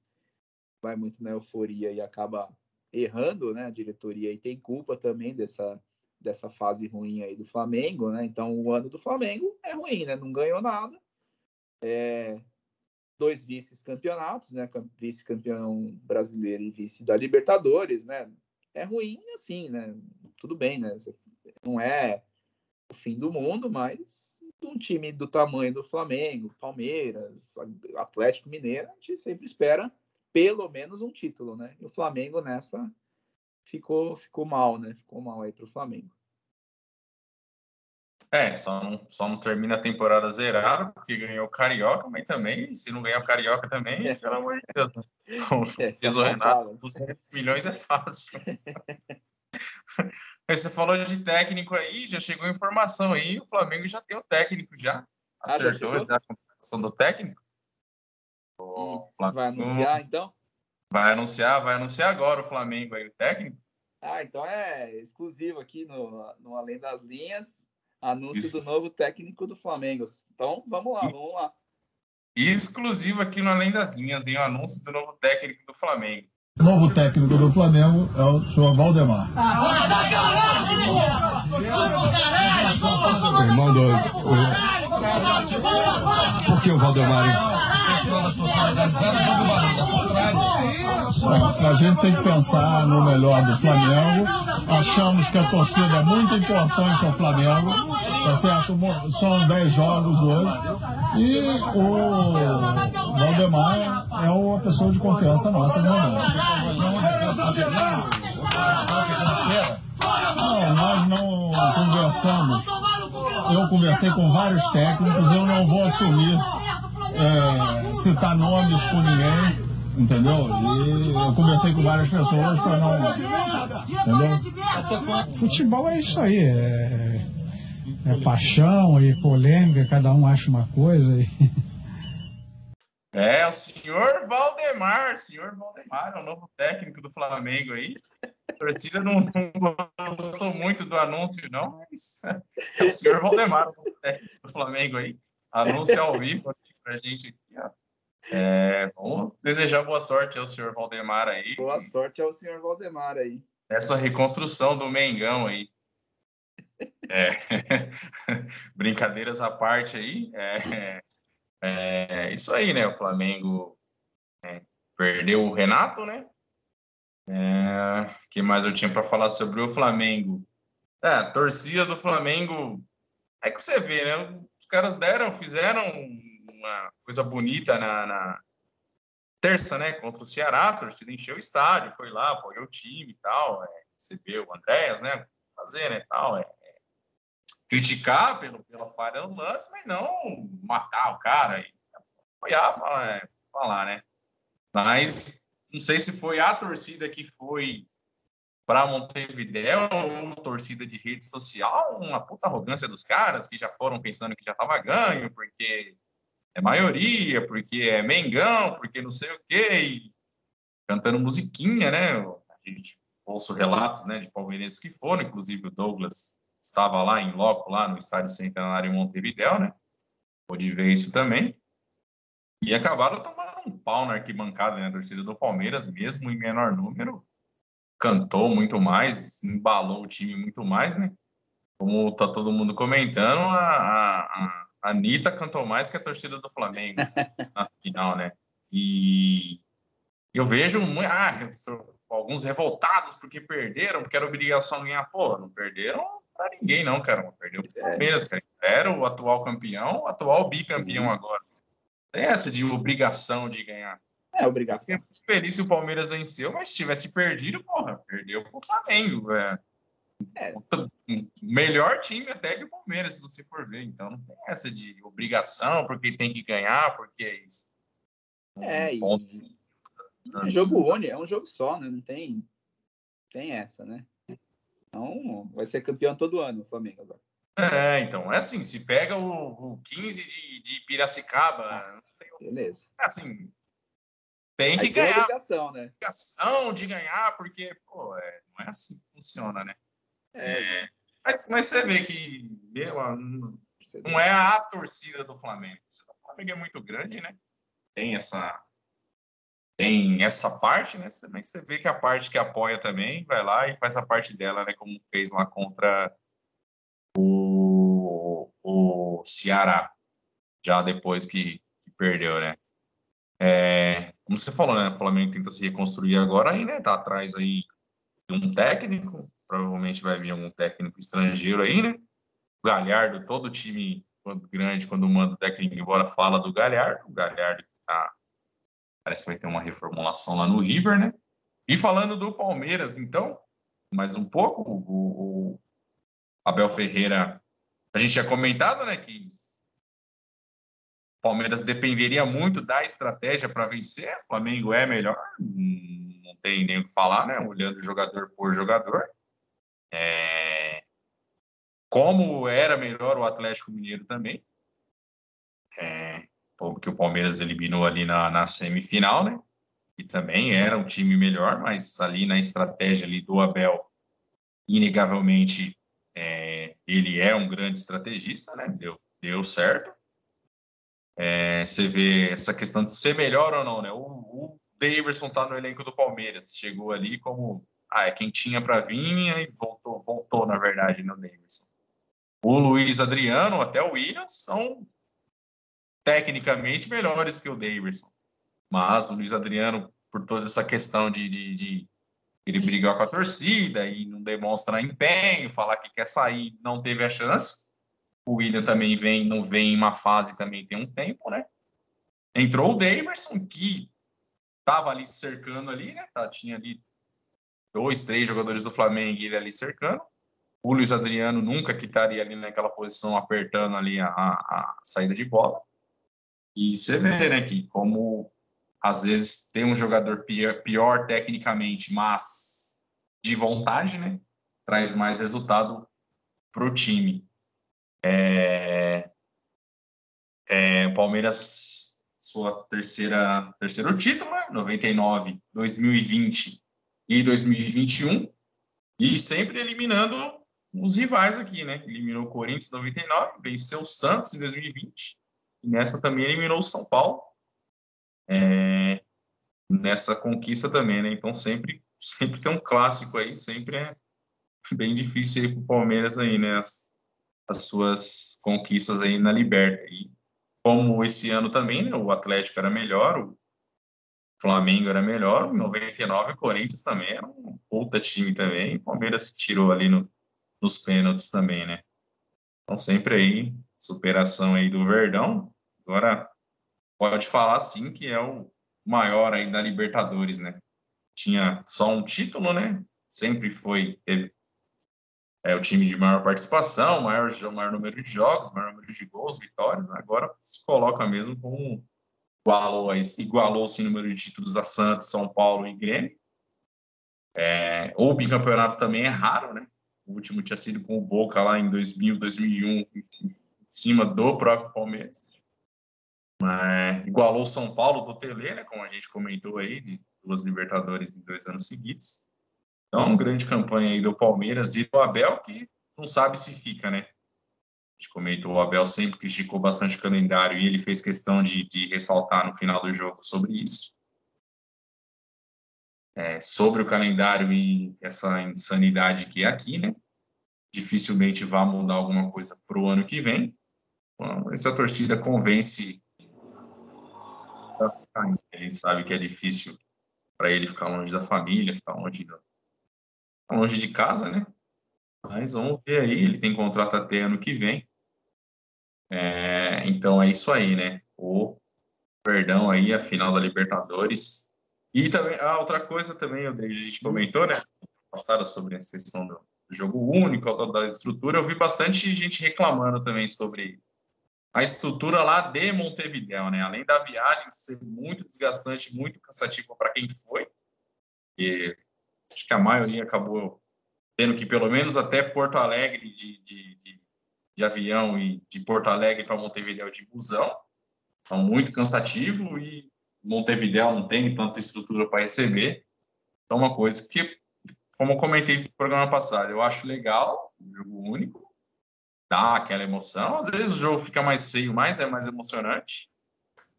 vai muito na euforia e acaba errando, né? A diretoria aí tem culpa também dessa, dessa fase ruim aí do Flamengo, né? Então o ano do Flamengo é ruim, né? Não ganhou nada. É, dois vice-campeonatos, né? Vice-campeão brasileiro e vice da Libertadores, né? É ruim assim, né? Tudo bem, né? Não é o fim do mundo, mas um time do tamanho do Flamengo, Palmeiras, Atlético Mineiro, a gente sempre espera pelo menos um título, né? E o Flamengo nessa ficou ficou mal, né? Ficou mal aí para o Flamengo. É, só não, só não termina a temporada zerada, porque ganhou o Carioca, mas também, se não ganhar o Carioca também, é. pelo amor de Deus. Né? É, Diz o Renato, 200 milhões é fácil. mas você falou de técnico aí, já chegou informação aí, o Flamengo já tem o técnico já. Acertou ah, já, já a contratação do técnico. O Flamengo... Vai anunciar, então? Vai anunciar, vai anunciar agora o Flamengo aí, o técnico. Ah, então é exclusivo aqui no, no Além das Linhas. Anúncio Isso. do novo técnico do Flamengo. Então, vamos lá, vamos lá. Exclusivo aqui no Além das Linhas, em o anúncio do novo técnico do Flamengo. O novo técnico do Flamengo é o senhor Valdemar. Irmão do. Por que o Valdemar? A gente tem que pensar no melhor do Flamengo. Achamos que a torcida é muito importante ao Flamengo, tá certo? São 10 jogos hoje. E o Valdemar é uma pessoa de confiança nossa no momento. Não, nós não conversamos. Eu conversei com vários técnicos, eu não vou assumir é, citar nomes com ninguém, entendeu? E eu conversei com várias pessoas para não. Entendeu? Futebol é isso aí. É, é paixão e polêmica, cada um acha uma coisa. E... É, o senhor Valdemar, senhor Valdemar, é o novo técnico do Flamengo aí. A torcida não, não gostou muito do anúncio, não, mas é o senhor Valdemar, o novo técnico do Flamengo aí. Anúncio ao vivo aqui para a gente aqui, ó. É, vamos desejar boa sorte ao senhor Valdemar aí. Boa sorte ao senhor Valdemar aí. Essa reconstrução do Mengão aí. É, brincadeiras à parte aí. É, é, isso aí, né? O Flamengo é, perdeu o Renato, né? É, que mais eu tinha para falar sobre o Flamengo? É, a torcida do Flamengo é que você vê, né? Os caras deram, fizeram uma coisa bonita na, na, terça, né, contra o Ceará, a torcida encheu o estádio, foi lá, apoiou o time e tal, é, recebeu o Andréas, né, fazer, né, tal, é, é, criticar pelo, pela falha no lance, mas não matar o cara e apoiar, falar, é, falar, né, mas não sei se foi a torcida que foi para Montevideo, uma torcida de rede social, uma puta arrogância dos caras que já foram pensando que já estava ganho, porque é maioria, porque é Mengão, porque não sei o quê, cantando musiquinha, né? A gente ouço relatos né, de palmeirenses que foram, inclusive o Douglas estava lá em loco, lá no Estádio Centenário em Montevidéu, né? Pôde ver isso também. E acabaram tomando um pau na arquibancada, né? A torcida do Palmeiras, mesmo em menor número, cantou muito mais, embalou o time muito mais, né? Como tá todo mundo comentando, a, a, a a Anitta cantou mais que a torcida do Flamengo na final, né? E eu vejo ah, alguns revoltados porque perderam, porque era obrigação ganhar. Pô, não perderam para ninguém, não, cara. Perdeu o Palmeiras, cara. Era o atual campeão, o atual bicampeão uhum. agora. Tem essa de obrigação de ganhar. É obrigação. Eu feliz se o Palmeiras venceu, mas se tivesse perdido, porra, perdeu pro Flamengo. É. É. Melhor time até que o Palmeiras, se você for ver. Então, não tem essa de obrigação, porque tem que ganhar, porque é isso. É, um e... é jogo único, é um jogo só, né? Não tem, tem essa, né? Então, vai ser campeão todo ano o Flamengo agora. É, então, é assim, se pega o, o 15 de, de Piracicaba... Ah, beleza. É assim, tem que Aí tem ganhar. obrigação, né? obrigação de ganhar, porque, pô, é, não é assim que funciona, né? É, Mas, mas você vê que, meu, não é a torcida do Flamengo. O Flamengo é muito grande, né? Tem essa tem essa parte, né? Mas você vê que a parte que apoia também vai lá e faz a parte dela, né? Como fez lá contra o, o Ceará, já depois que, que perdeu, né? É, como você falou, né? O Flamengo tenta se reconstruir agora aí, né? Tá atrás aí de um técnico, provavelmente vai vir algum técnico estrangeiro aí, né? O Galhardo, todo time quando grande, quando manda o técnico embora, fala do Galhardo. O Galhardo tá, parece que vai ter uma reformulação lá no River, né? E falando do Palmeiras, então, mais um pouco, o, o Abel Ferreira, a gente tinha comentado, né, que o Palmeiras dependeria muito da estratégia para vencer. O Flamengo é melhor, não tem nem o que falar, né? Olhando jogador por jogador. É... Como era melhor o Atlético Mineiro também. É... Que o Palmeiras eliminou ali na, na semifinal, né? E também era um time melhor, mas ali na estratégia ali do Abel, inegavelmente, é... ele é um grande estrategista, né? Deu, deu certo. É, você vê essa questão de ser melhor ou não, né? O, o Daverson tá no elenco do Palmeiras, chegou ali como ah, é quem tinha para vir e voltou, voltou na verdade no Daverson. O Luiz Adriano, até o Williams são tecnicamente melhores que o Daverson, mas o Luiz Adriano por toda essa questão de, de, de ele brigar com a torcida e não demonstrar empenho, falar que quer sair, não teve a chance. O William também vem, não vem em uma fase também tem um tempo, né? Entrou o Daverson, que estava ali cercando ali, né? Tá, tinha ali dois, três jogadores do Flamengo e ele ali cercando. O Luiz Adriano nunca que estaria ali naquela posição apertando ali a, a, a saída de bola. E você vê, né, que como às vezes tem um jogador pior, pior tecnicamente, mas de vontade, né? Traz mais resultado para o time. É, é, o Palmeiras, sua terceira terceiro título, né? 99, 2020 e 2021, e sempre eliminando os rivais aqui, né? Eliminou o Corinthians em 99, venceu o Santos em 2020, e nessa também eliminou o São Paulo. É, nessa conquista também, né? Então sempre, sempre tem um clássico aí, sempre é bem difícil aí para o Palmeiras aí, né? As, as suas conquistas aí na Liberta. E como esse ano também, né, o Atlético era melhor, o Flamengo era melhor, em 99 o Corinthians também era um puta time também, o Palmeiras tirou ali no, nos pênaltis também, né? Então sempre aí, superação aí do Verdão. Agora pode falar sim que é o maior aí da Libertadores, né? Tinha só um título, né? Sempre foi, teve é o time de maior participação, maior, maior número de jogos, maior número de gols, vitórias. Né? Agora se coloca mesmo como igualou, igualou-se o número de títulos a Santos, São Paulo e Grêmio. É, o bicampeonato também é raro, né? O último tinha sido com o Boca lá em 2000, 2001, em cima do próprio Palmeiras. Mas, igualou São Paulo do Tele, né? Como a gente comentou aí, de duas Libertadores em dois anos seguidos. Então, grande campanha aí do Palmeiras e do Abel, que não sabe se fica, né? Gente comentou, o Abel sempre criticou bastante o calendário e ele fez questão de, de ressaltar no final do jogo sobre isso. É, sobre o calendário e essa insanidade que é aqui, né? Dificilmente vai mudar alguma coisa para o ano que vem. Então, essa torcida convence. A gente sabe que é difícil para ele ficar longe da família, ficar longe longe de casa, né? Mas vamos ver aí, ele tem contrato até ano que vem. É, então é isso aí, né? O perdão aí, a final da Libertadores. E também, a outra coisa também, a gente comentou, né? Passada sobre a questão do jogo único, da estrutura, eu vi bastante gente reclamando também sobre a estrutura lá de Montevideo, né? Além da viagem ser muito desgastante, muito cansativo para quem foi, e acho que a maioria acabou tendo que, pelo menos até Porto Alegre de, de, de, de avião e de Porto Alegre para Montevideo de busão. Então, muito cansativo e Montevideo não tem tanta estrutura para receber. Então, uma coisa que, como eu comentei no programa passado, eu acho legal, jogo único, dá aquela emoção. Às vezes o jogo fica mais feio, mais é mais emocionante,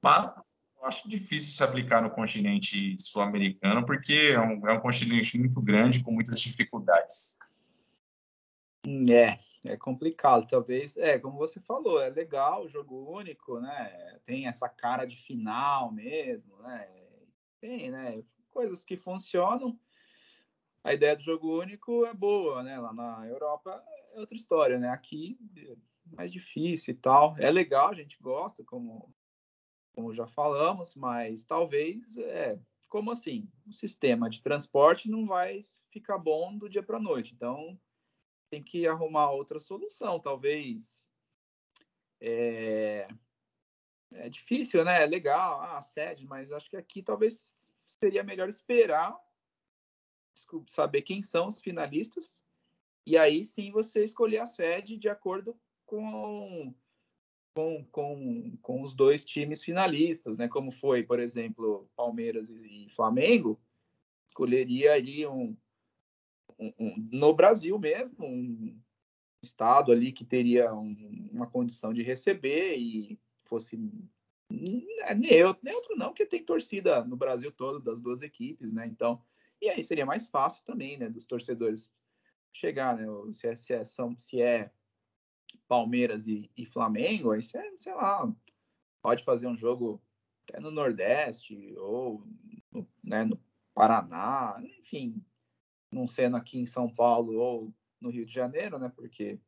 mas eu acho difícil se aplicar no continente sul-americano, porque é um, é um continente muito grande, com muitas dificuldades. É, é complicado. Talvez, é, como você falou, é legal o jogo único, né? Tem essa cara de final mesmo, né? Tem, né? Coisas que funcionam. A ideia do jogo único é boa, né? Lá na Europa é outra história, né? Aqui é mais difícil e tal. É legal, a gente gosta, como, como já falamos, mas talvez, é, como assim? O sistema de transporte não vai ficar bom do dia para noite. Então, tem que arrumar outra solução, talvez. É, é difícil, né? É legal, ah, a sede, mas acho que aqui talvez seria melhor esperar saber quem são os finalistas e aí sim você escolher a sede de acordo com, com, com, com os dois times finalistas, né? Como foi, por exemplo, Palmeiras e, e Flamengo, escolheria ali um, no Brasil mesmo, um estado ali que teria um, uma condição de receber e fosse é neutro, neutro não, porque tem torcida no Brasil todo das duas equipes, né? Então, e aí seria mais fácil também, né, dos torcedores chegar, né? Se é, se é, são, se é Palmeiras e, e Flamengo, aí você, sei lá, pode fazer um jogo até no Nordeste ou né, no Paraná, enfim, não sendo aqui em São Paulo ou no Rio de Janeiro, né? Porque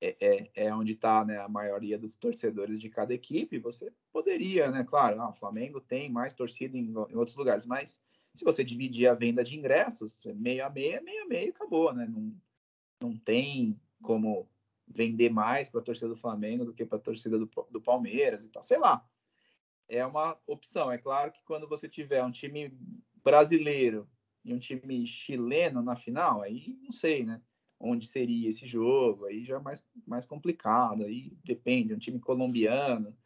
é, é, é onde está né, a maioria dos torcedores de cada equipe. Você poderia, né? Claro, ah, o Flamengo tem mais torcida em, em, outros lugares, mas se você dividir a venda de ingressos, meio a meio, meio a meio, acabou, né? Não, não tem como vender mais para a torcida do Flamengo do que para a torcida do, do Palmeiras e tal. Sei lá. É uma opção. É claro que quando você tiver um time brasileiro e um time chileno na final, aí não sei, né? Onde seria esse jogo? Aí já é mais, mais complicado, aí depende, um time colombiano.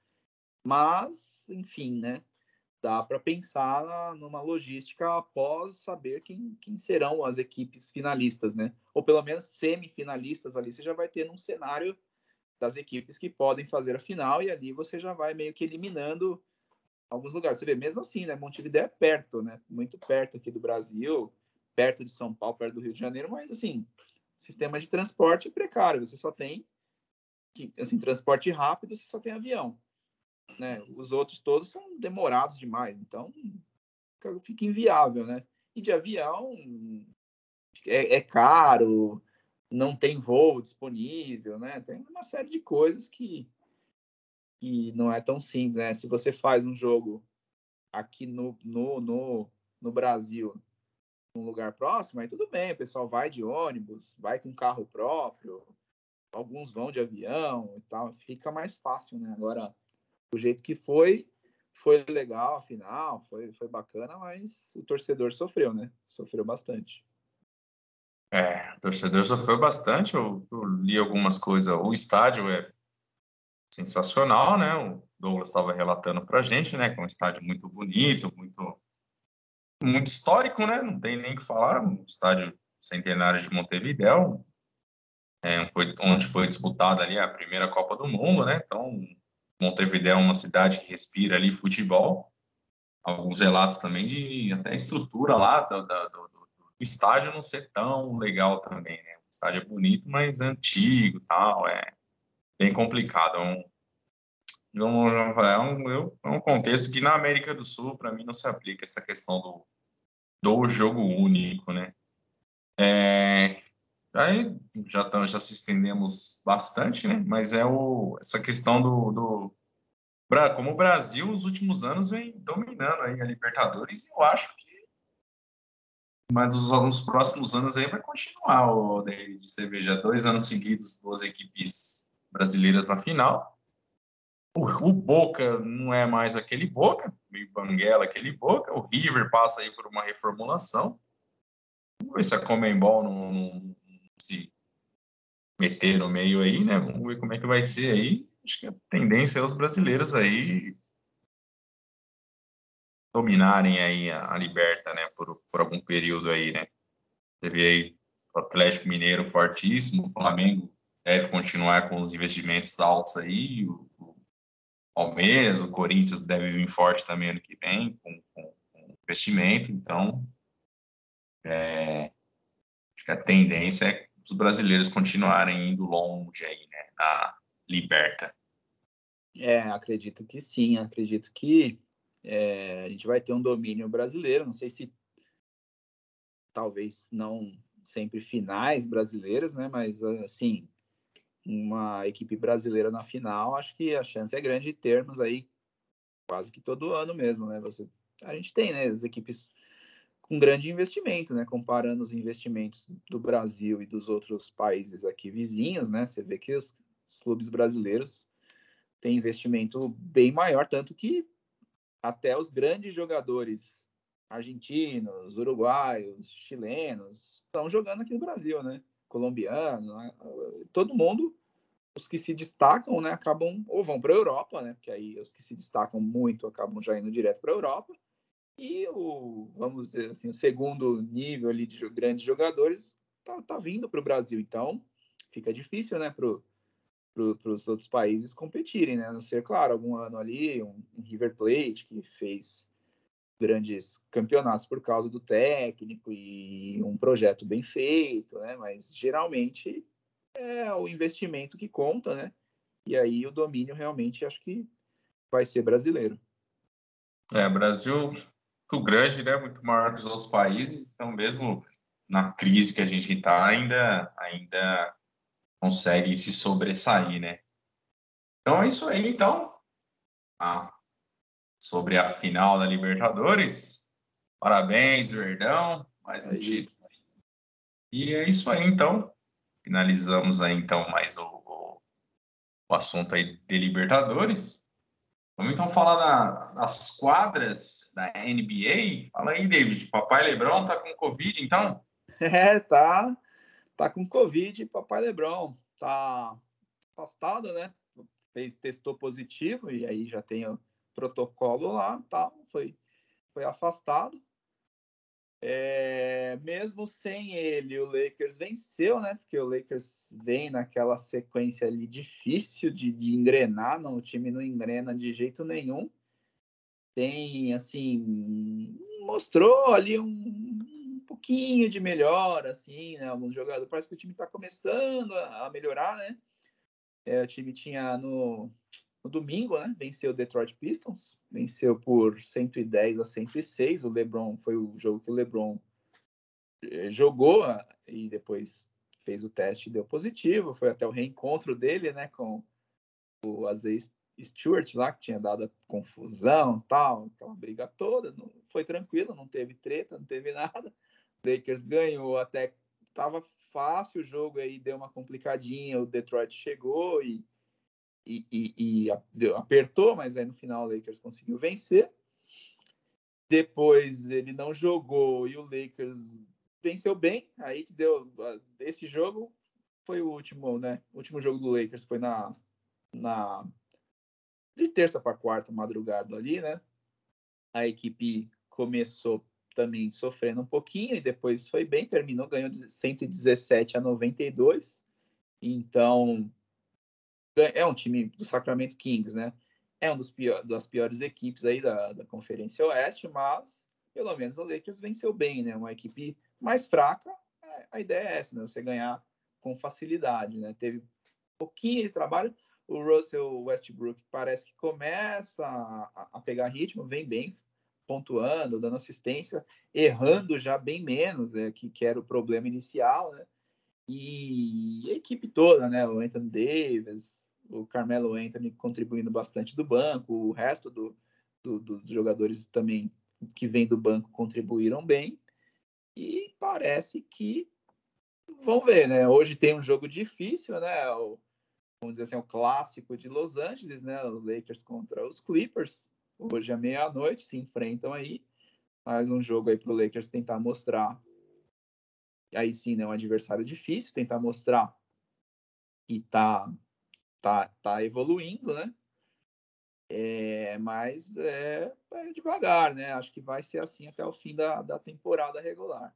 Mas, enfim, né? Dá para pensar numa logística após saber quem, quem serão as equipes finalistas, né? Ou pelo menos semifinalistas ali, você já vai ter num cenário das equipes que podem fazer a final, e ali você já vai meio que eliminando alguns lugares. Você vê, mesmo assim, né? Montevideo é perto, né? Muito perto aqui do Brasil, perto de São Paulo, perto do Rio de Janeiro, mas assim, sistema de transporte é precário. Você só tem assim, transporte rápido, você só tem avião. Né? Os outros todos são demorados demais, então fica inviável, né? E de avião é, é caro, não tem voo disponível, né? Tem uma série de coisas que que não é tão simples, né? Se você faz um jogo aqui no, no, no, no Brasil, num lugar próximo, aí tudo bem, o pessoal vai de ônibus, vai com carro próprio, alguns vão de avião e tal, fica mais fácil, né? Agora, do jeito que foi, foi legal, afinal, foi, foi bacana, mas o torcedor sofreu, né? Sofreu bastante. É, o torcedor sofreu bastante, eu, eu li algumas coisas, o estádio é sensacional, né? O Douglas estava relatando para a gente, né? Que é um estádio muito bonito, muito, muito histórico, né? Não tem nem o que falar. Um estádio centenário de Montevideo, é, foi, onde foi disputada ali a primeira Copa do Mundo, né? Então, Montevideo é uma cidade que respira ali futebol. Alguns relatos também de até estrutura lá do, do, do, do estádio não ser tão legal também, né? O estádio é bonito, mas antigo, tal, é bem complicado. É um, é um, é um contexto que na América do Sul, para mim, não se aplica essa questão do, do jogo único, né? É, aí já, tam, já se estendemos bastante, né? Mas é o, essa questão do, do como o Brasil nos últimos anos vem dominando aí a Libertadores, eu acho que mas nos, nos próximos anos aí vai continuar o de cerveja dois anos seguidos duas equipes brasileiras na final. O, o, Boca não é mais aquele Boca, meio banguela aquele Boca. O River passa aí por uma reformulação. Vamos ver se a Comembol não, não, se meter no meio aí, né? Vamos ver como é que vai ser aí. Acho que a tendência é os brasileiros aí dominarem aí a, a Liberta, né, por, por algum período aí, né. Você vê aí o Atlético Mineiro fortíssimo, o Flamengo deve continuar com os investimentos altos aí, o, o Palmeiras, o Corinthians deve vir forte também ano que vem, com, com, com investimento, então é, acho que a tendência é os brasileiros continuarem indo longe aí, né, na Liberta. É, acredito que sim, acredito que é, a gente vai ter um domínio brasileiro, não sei se talvez não sempre finais brasileiras, né, mas assim, uma equipe brasileira na final, acho que a chance é grande de termos aí quase que todo ano mesmo, né? Você, a gente tem, né, as equipes com grande investimento, né? Comparando os investimentos do Brasil e dos outros países aqui vizinhos, né? Você vê que os, os clubes brasileiros têm investimento bem maior, tanto que até os grandes jogadores argentinos, uruguaios, chilenos estão jogando aqui no Brasil, né? Colombiano, né? todo mundo, os que se destacam, né, acabam ou vão para a Europa, né? Porque aí os que se destacam muito acabam já indo direto para a Europa e o, vamos dizer assim, o segundo nível ali de grandes jogadores tá, tá vindo para o Brasil. Então, fica difícil, né, para os outros países competirem, né? A não ser, claro, algum ano ali, um, River Plate que fez grandes campeonatos por causa do técnico e um projeto bem feito, né? Mas geralmente é o investimento que conta, né? E aí o domínio realmente acho que vai ser brasileiro. É, Brasil muito grande, né? Muito maior que os outros países. Então, mesmo na crise que a gente está, ainda, ainda consegue se sobressair, né? Então é isso aí, então. Ah, sobre a final da Libertadores. Parabéns, Verdão. Mais um título. E é isso aí, então. Finalizamos aí, então, mais o, o, o assunto aí de Libertadores. Vamos então falar da, das quadras da NBA. Fala aí, David. Papai Lebron tá com Covid, então? É, tá. Tá com Covid, papai Lebron. Tá afastado, né? Fez, testou positivo e aí já tem protocolo lá, tá? Foi, foi afastado. É, mesmo sem ele, o Lakers venceu, né? Porque o Lakers vem naquela sequência ali difícil de, de engrenar, não, o time não engrena de jeito nenhum. Tem, assim, mostrou ali um, um pouquinho de melhor, assim, né? Alguns jogadores, parece que o time está começando a, a, melhorar, né? É, o time tinha no, no domingo, né? Venceu o Detroit Pistons, venceu por 110 a 106. O LeBron foi o jogo que o LeBron eh, jogou ah, e depois fez o teste e deu positivo. Foi até o reencontro dele, né, com o Azei Stewart lá, que tinha dado confusão, tal, aquela briga toda. Não, foi tranquilo, não teve treta, não teve nada. O Lakers ganhou até tava fácil o jogo aí, deu uma complicadinha. O Detroit chegou e e, e, apertou, mas aí no final o Lakers conseguiu vencer. Depois ele não jogou e o Lakers venceu bem. Aí que deu esse jogo foi o último, né? O último jogo do Lakers foi na na de terça para quarta madrugada ali, né? A equipe começou também sofrendo um pouquinho e depois foi bem, terminou ganhou 117 a 92. Então, é um time do Sacramento Kings, né? É um dos pior, das piores equipes aí da, da Conferência Oeste, mas pelo menos o Lakers venceu bem, né? Uma equipe mais fraca, é, a ideia é essa, né? Você ganhar com facilidade, né? Teve um pouquinho de trabalho. O Russell Westbrook parece que começa a, a pegar ritmo, vem bem, pontuando, dando assistência, errando já bem menos, né? que, que era o problema inicial, né? E a equipe toda, né? O Anthony Davis, o Carmelo Anthony contribuindo bastante do banco, o resto do, do, dos jogadores também que vem do banco contribuíram bem. E parece que vamos ver, né? Hoje tem um jogo difícil, né? O, vamos dizer assim, o clássico de Los Angeles, né? Os Lakers contra os Clippers. Hoje à meia-noite se enfrentam aí. Mais um jogo aí para o Lakers tentar mostrar. Aí sim, né? Um adversário difícil, tentar mostrar que tá tá, tá evoluindo, né? É, mas é, é, devagar, né? Acho que vai ser assim até o fim da, da temporada regular.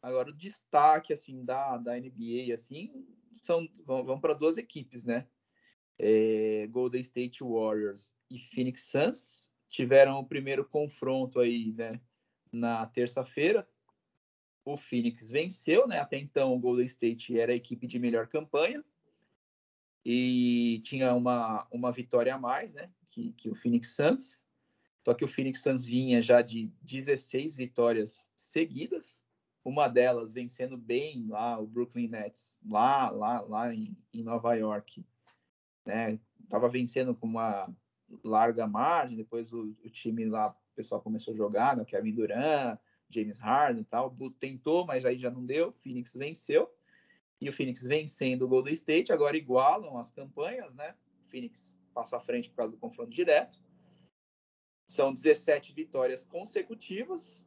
Agora, o destaque assim da, da NBA assim são vão, vão para duas equipes, né? É, Golden State Warriors e Phoenix Suns tiveram o primeiro confronto aí, né? Na terça-feira, o Phoenix venceu, né? Até então o Golden State era a equipe de melhor campanha e tinha uma, uma vitória a mais, né, que, que o Phoenix Suns. Só que o Phoenix Suns vinha já de 16 vitórias seguidas, uma delas vencendo bem lá o Brooklyn Nets, lá lá lá em, em Nova York, né? Tava vencendo com uma larga margem, depois o, o time lá, o pessoal começou a jogar, né? Kevin Durant, James Harden e tal, tentou, mas aí já não deu, Phoenix venceu e o Phoenix vencendo o Golden State, agora igualam as campanhas, né? O Phoenix passa à frente por causa do confronto direto. São 17 vitórias consecutivas.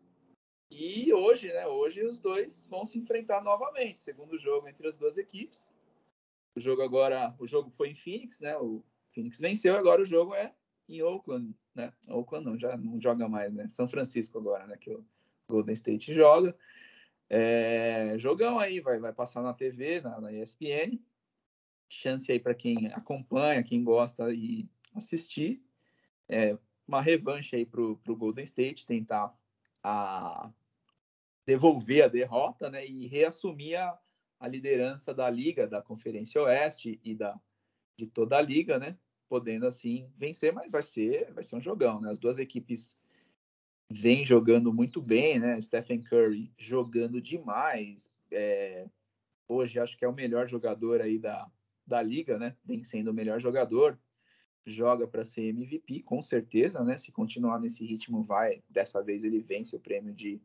E hoje, né? Hoje os dois vão se enfrentar novamente. Segundo jogo entre as duas equipes. O jogo agora, o jogo foi em Phoenix, né? O Phoenix venceu, agora o jogo é em Oakland, né? Oakland não, já não joga mais, né? São Francisco agora, né? Que o Golden State joga. É, jogão aí, vai, vai passar na TV, na, na ESPN. Chance aí para quem acompanha, quem gosta e assistir. É, uma revanche aí para o Golden State, tentar a, devolver a derrota né, e reassumir a, a liderança da liga, da Conferência Oeste e da, de toda a liga, né? Podendo assim vencer, mas vai ser, vai ser um jogão, né? As duas equipes vem jogando muito bem, né? Stephen Curry jogando demais. É, hoje acho que é o melhor jogador aí da, da liga, né? Vem sendo o melhor jogador. Joga para ser MVP, com certeza, né? Se continuar nesse ritmo, vai. Dessa vez ele vence o prêmio de,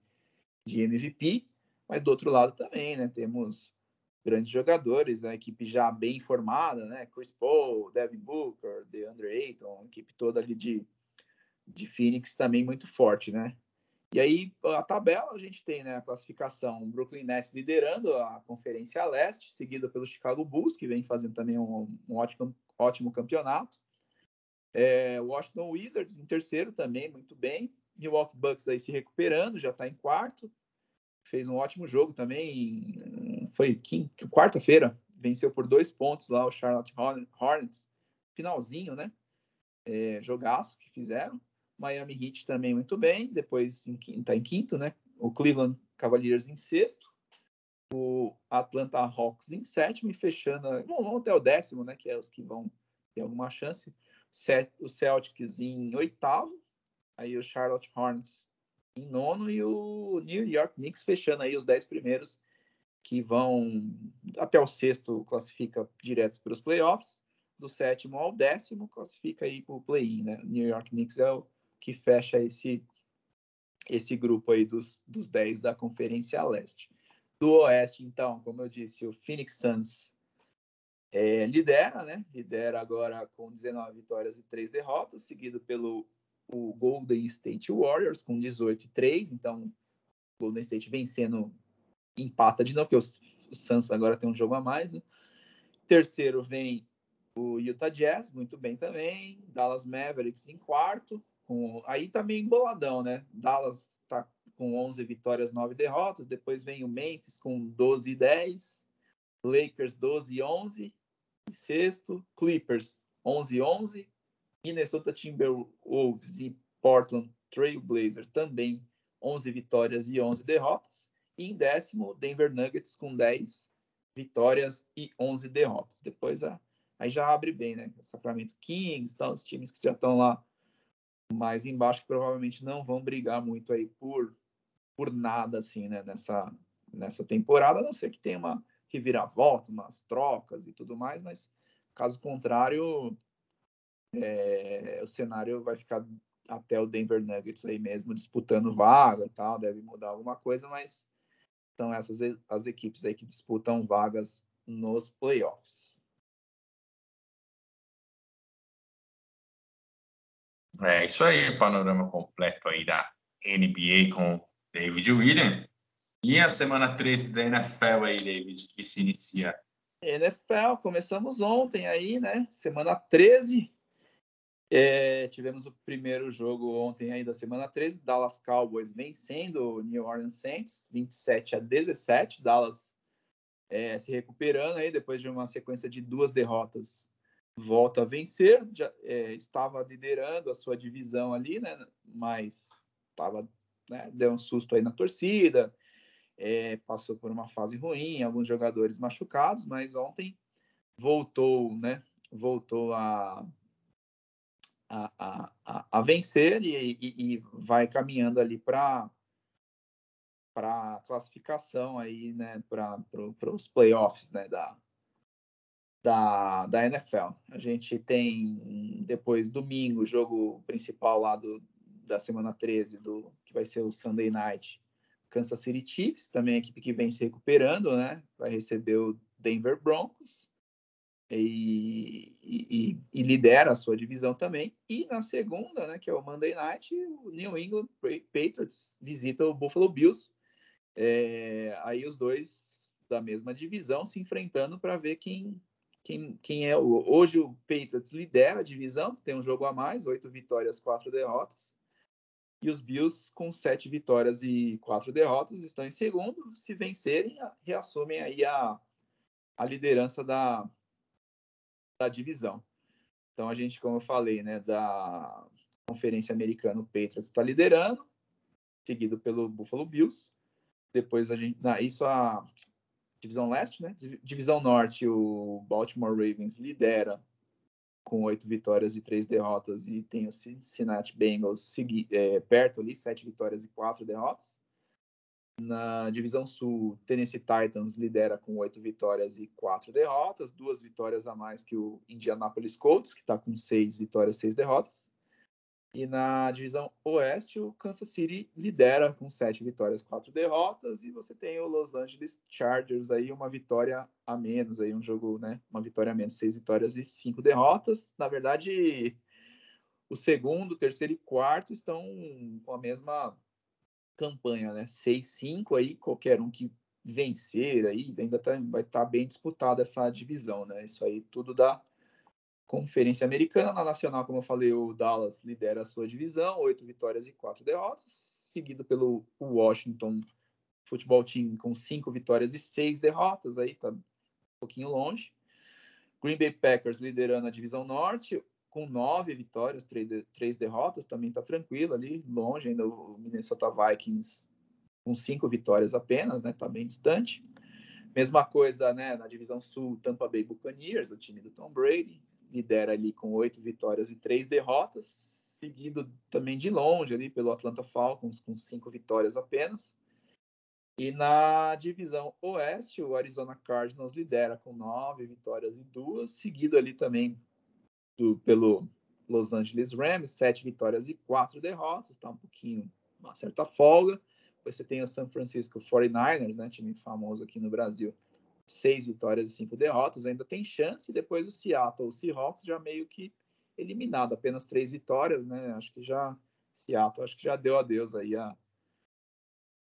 de MVP. Mas do outro lado também, né? Temos grandes jogadores, a equipe já bem formada, né? Chris Paul, Devin Booker, DeAndre Ayton, equipe toda ali de de Phoenix também muito forte, né? E aí, a tabela, a gente tem né, a classificação Brooklyn Nets liderando a Conferência Leste, seguida pelo Chicago Bulls, que vem fazendo também um, um ótimo, ótimo campeonato. É, Washington Wizards em terceiro também, muito bem. Milwaukee Bucks aí se recuperando, já está em quarto. Fez um ótimo jogo também. Foi quarta-feira, venceu por dois pontos lá o Charlotte Hornets. Finalzinho, né? É, jogaço que fizeram. Miami Heat também muito bem, depois está em quinto, né? O Cleveland Cavaliers em sexto, o Atlanta Hawks em sétimo e fechando, bom, vamos até o décimo, né? Que é os que vão ter alguma chance. O Celtics em oitavo, aí o Charlotte Hornets em nono e o New York Knicks fechando aí os dez primeiros que vão até o sexto classifica direto para os playoffs, do sétimo ao décimo classifica aí para o play-in, né? New York Knicks é o que fecha esse, esse grupo aí dos, dos 10 da Conferência Leste. Do Oeste, então, como eu disse, o Phoenix Suns é, lidera, né? Lidera agora com 19 vitórias e 3 derrotas, seguido pelo o Golden State Warriors com 18 e 3. Então, o Golden State vencendo empata de novo, porque o, Suns agora tem um jogo a mais, né? Terceiro vem o Utah Jazz, muito bem também. Dallas Mavericks em quarto. Com, aí tá meio emboladão, né? Dallas tá com 11 vitórias, 9 derrotas. Depois vem o Memphis com 12 e 10. Lakers 12 e 11. Em sexto, Clippers 11 e 11. Minnesota Timberwolves e Portland Trail Blazers também 11 vitórias e 11 derrotas. E em décimo, Denver Nuggets com 10 vitórias e 11 derrotas. Depois a, aí já abre bem, né? Sacramento Kings, tal, os times que já estão lá mais embaixo que provavelmente não vão brigar muito aí por, por nada assim, né, nessa, nessa temporada, a não ser que tenha uma reviravolta, umas trocas e tudo mais, mas caso contrário, é, o cenário vai ficar até o Denver Nuggets aí mesmo disputando vaga tal, deve mudar alguma coisa, mas são essas as equipes aí que disputam vagas nos playoffs. É isso aí, panorama completo aí da NBA com David Williams. E a semana 13 da NFL aí, David, que se inicia? NFL, começamos ontem aí, né? Semana 13. É, tivemos o primeiro jogo ontem aí da semana 13, Dallas Cowboys vencendo o New Orleans Saints, 27 a 17. Dallas é, se recuperando aí depois de uma sequência de duas derrotas, volta a vencer. Já é, estava liderando a sua divisão ali, né? Mas estava, né, deu um susto aí na torcida, é, passou por uma fase ruim, alguns jogadores machucados, mas ontem voltou, né? Voltou a a, a, a vencer e, e, e, vai caminhando ali para para classificação aí, né, para os playoffs, né, da, da, da NFL. A gente tem depois domingo, jogo principal lá do, da semana 13, do, que vai ser o Sunday Night, Kansas City Chiefs, também a equipe que vem se recuperando, né, vai receber o Denver Broncos e, e, e, lidera a sua divisão também. E na segunda, né, que é o Monday Night, o New England Patriots visita o Buffalo Bills. É, aí os dois da mesma divisão se enfrentando para ver quem, quem, quem é o. Hoje o Patriots lidera a divisão, tem um jogo a mais, oito vitórias, quatro derrotas. E os Bills, com sete vitórias e quatro derrotas, estão em segundo. Se vencerem, reassumem aí a, a liderança da, da divisão. Então a gente, como eu falei, né, da Conferência Americana, o Patriots está liderando, seguido pelo Buffalo Bills. Depois a gente, isso a divisão leste, né? Divisão norte, o Baltimore Ravens lidera com oito vitórias e três derrotas e tem o Cincinnati Bengals é, perto ali, sete vitórias e quatro derrotas. Na divisão sul, Tennessee Titans lidera com oito vitórias e quatro derrotas, duas vitórias a mais que o Indianapolis Colts, que está com seis vitórias e seis derrotas. E na divisão oeste, o Kansas City lidera com sete vitórias, quatro derrotas, e você tem o Los Angeles Chargers aí uma vitória a menos, aí um jogo, né, uma vitória a menos, seis vitórias e cinco derrotas. Na verdade, o segundo, terceiro e quarto estão com a mesma campanha, né? 6-5 aí, qualquer um que vencer aí, ainda tá, vai estar tá bem disputada essa divisão, né? Isso aí tudo da Conferência Americana. Na Nacional, como eu falei, o Dallas lidera a sua divisão, oito vitórias e quatro derrotas, seguido pelo Washington Futebol Team com cinco vitórias e seis derrotas, aí tá um pouquinho longe. Green Bay Packers liderando a divisão norte, com nove vitórias, três, derrotas, também está tranquilo ali, longe ainda o Minnesota Vikings com cinco vitórias apenas, né? Está bem distante. Mesma coisa, né? Na divisão sul, Tampa Bay Buccaneers, o time do Tom Brady, lidera ali com oito vitórias e três derrotas, seguido também de longe ali pelo Atlanta Falcons com cinco vitórias apenas. E na divisão oeste, o Arizona Cardinals lidera com nove vitórias e duas, seguido ali também do, pelo Los Angeles Rams, sete vitórias e quatro derrotas, está um pouquinho, uma certa folga. Você tem o San Francisco 49ers, né, time famoso aqui no Brasil, seis vitórias e cinco derrotas, ainda tem chance. E depois o Seattle, o Seahawks já meio que eliminado, apenas três vitórias, né? Acho que já Seattle, acho que já deu adeus aí a,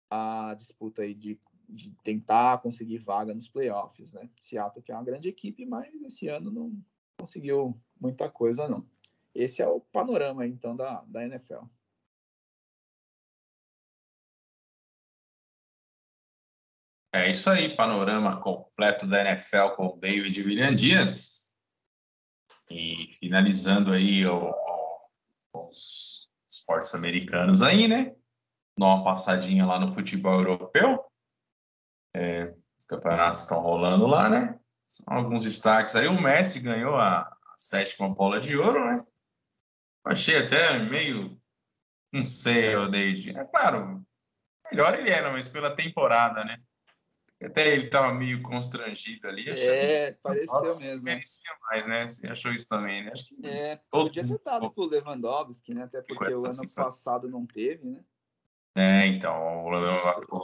a disputa aí de, de tentar conseguir vaga nos playoffs, né? Seattle que é uma grande equipe, mas esse ano não conseguiu muita coisa, não. Esse é o panorama, então, da, da NFL. É isso aí, panorama completo da NFL com o David William Dias. E finalizando aí o, os esportes americanos aí, né? Dá uma passadinha lá no futebol europeu. É, os campeonatos estão rolando lá, né? São alguns destaques aí. O Messi ganhou a, sétima bola de ouro, né? Achei até meio. Não sei, Odeide. É claro, melhor ele era, mas pela temporada, né? Até ele estava meio constrangido ali. É, pareceu Nossa, mesmo. Merecia mais, né? Você achou isso também, né? Acho que é, podia ter dado pro Lewandowski, né? Até porque o ano passado não teve, né? É, então,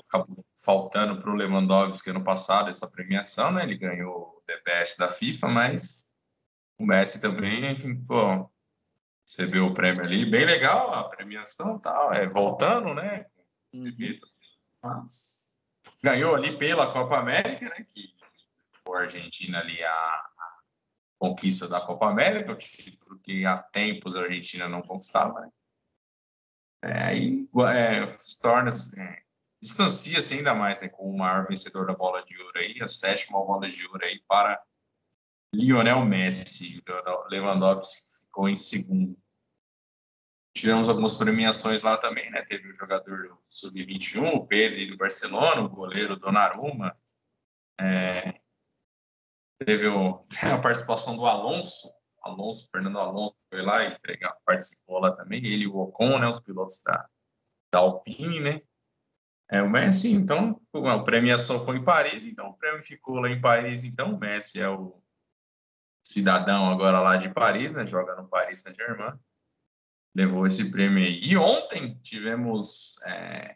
acabou faltando para o Lewandowski ano passado essa premiação, né? Ele ganhou o Best da FIFA, mas o Messi também, pô, recebeu o prêmio ali, bem legal a premiação tal, é, voltando, né? Uhum. Mas ganhou ali pela Copa América, né? Que o Argentina ali a, conquista da Copa América, o título que há tempos a Argentina não conquistava. Né? É, aí é, se torna, é, distancia-se ainda mais né, com o maior vencedor da bola de ouro aí, a sétima bola de ouro aí para Lionel Messi. Lewandowski ficou em segundo. Tivemos algumas premiações lá também, né? Teve o jogador do Sub-21, o Pedro do Barcelona, o goleiro Donnarumma. É, teve o, a participação do Alonso, Alonso, Fernando Alonso foi lá e participou lá também, ele e o Ocon, né? Os pilotos da, da Alpine, né? É, o Messi, então, a premiação foi em Paris, então o prêmio ficou lá em Paris, então o Messi é o cidadão agora lá de Paris, né? Joga no Paris Saint-Germain levou esse prêmio aí. E ontem tivemos é,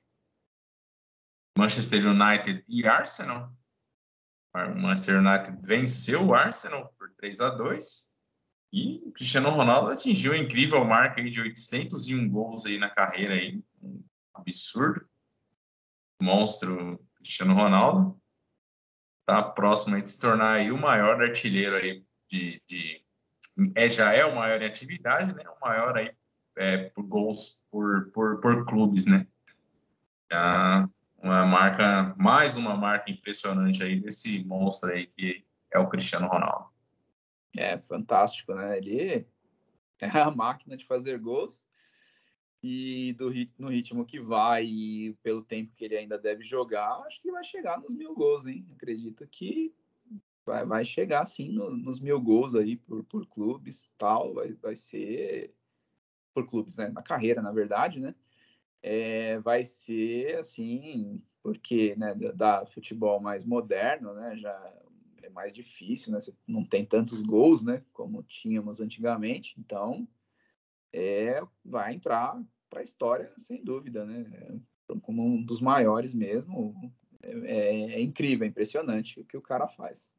Manchester United e Arsenal. O Manchester United venceu o Arsenal por 3 a 2 e o Cristiano Ronaldo atingiu a incrível marca de 801 gols aí na carreira aí. Um absurdo. Monstro Cristiano Ronaldo. Está próximo de se tornar aí o maior artilheiro aí de, de é, já é o maior em atividade, né? O maior aí é, por gols por, por, por clubes, né? Uma marca, mais uma marca impressionante aí desse monstro aí que é o Cristiano Ronaldo. É fantástico, né? Ele é a máquina de fazer gols e do no ritmo que vai e pelo tempo que ele ainda deve jogar, acho que vai chegar nos mil gols, hein? Acredito que vai, vai chegar sim no, nos mil gols aí por, por clubes tal, vai, vai ser por clubes, né? Na carreira, na verdade, né? É, vai ser assim, porque né, da, futebol mais moderno, né? Já é mais difícil, né? Você não tem tantos gols, né? Como tínhamos antigamente, então é, vai entrar para a história sem dúvida, né? Como um dos maiores mesmo. É, é incrível, é impressionante o que o cara faz.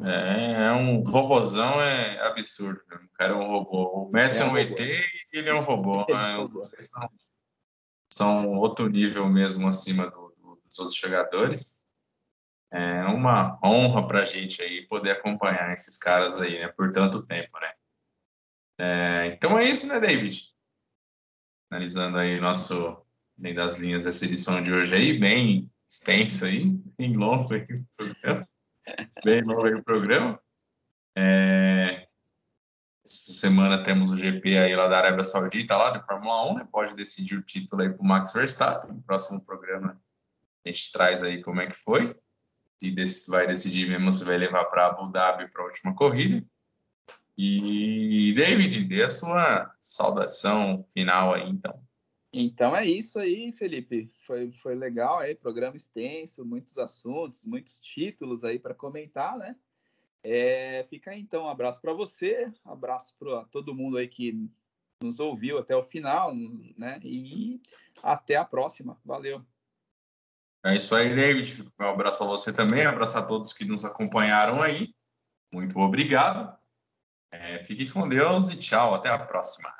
É, é um robozão, é absurdo. O cara é um robô. O Messi é um, é um ET e ele é um robô. Né? São, são outro nível mesmo acima do, do, dos outros jogadores. É uma honra para a gente aí poder acompanhar esses caras aí, né? Por tanto tempo, né? É, então é isso, né, David? Analisando aí nosso bem das linhas dessa edição de hoje aí, bem extenso aí, bem longo aí bem novo aí o programa. É... Essa semana temos o GP aí lá da Arábia Saudita, lá de Fórmula 1, né? Pode decidir o título aí para o Max Verstappen. No próximo programa a gente traz aí como é que foi. Se vai decidir mesmo se vai levar para Abu Dhabi para a última corrida. E David, dê a sua saudação final aí, então. Então é isso aí, Felipe. Foi, foi legal aí, programa extenso, muitos assuntos, muitos títulos aí para comentar, né? É, fica aí, então um abraço para você, abraço para todo mundo aí que nos ouviu até o final, né? E até a próxima. Valeu. É isso aí, David. Um abraço a você também, um abraço a todos que nos acompanharam aí. Muito obrigado. É, fique com Deus e tchau. Até a próxima.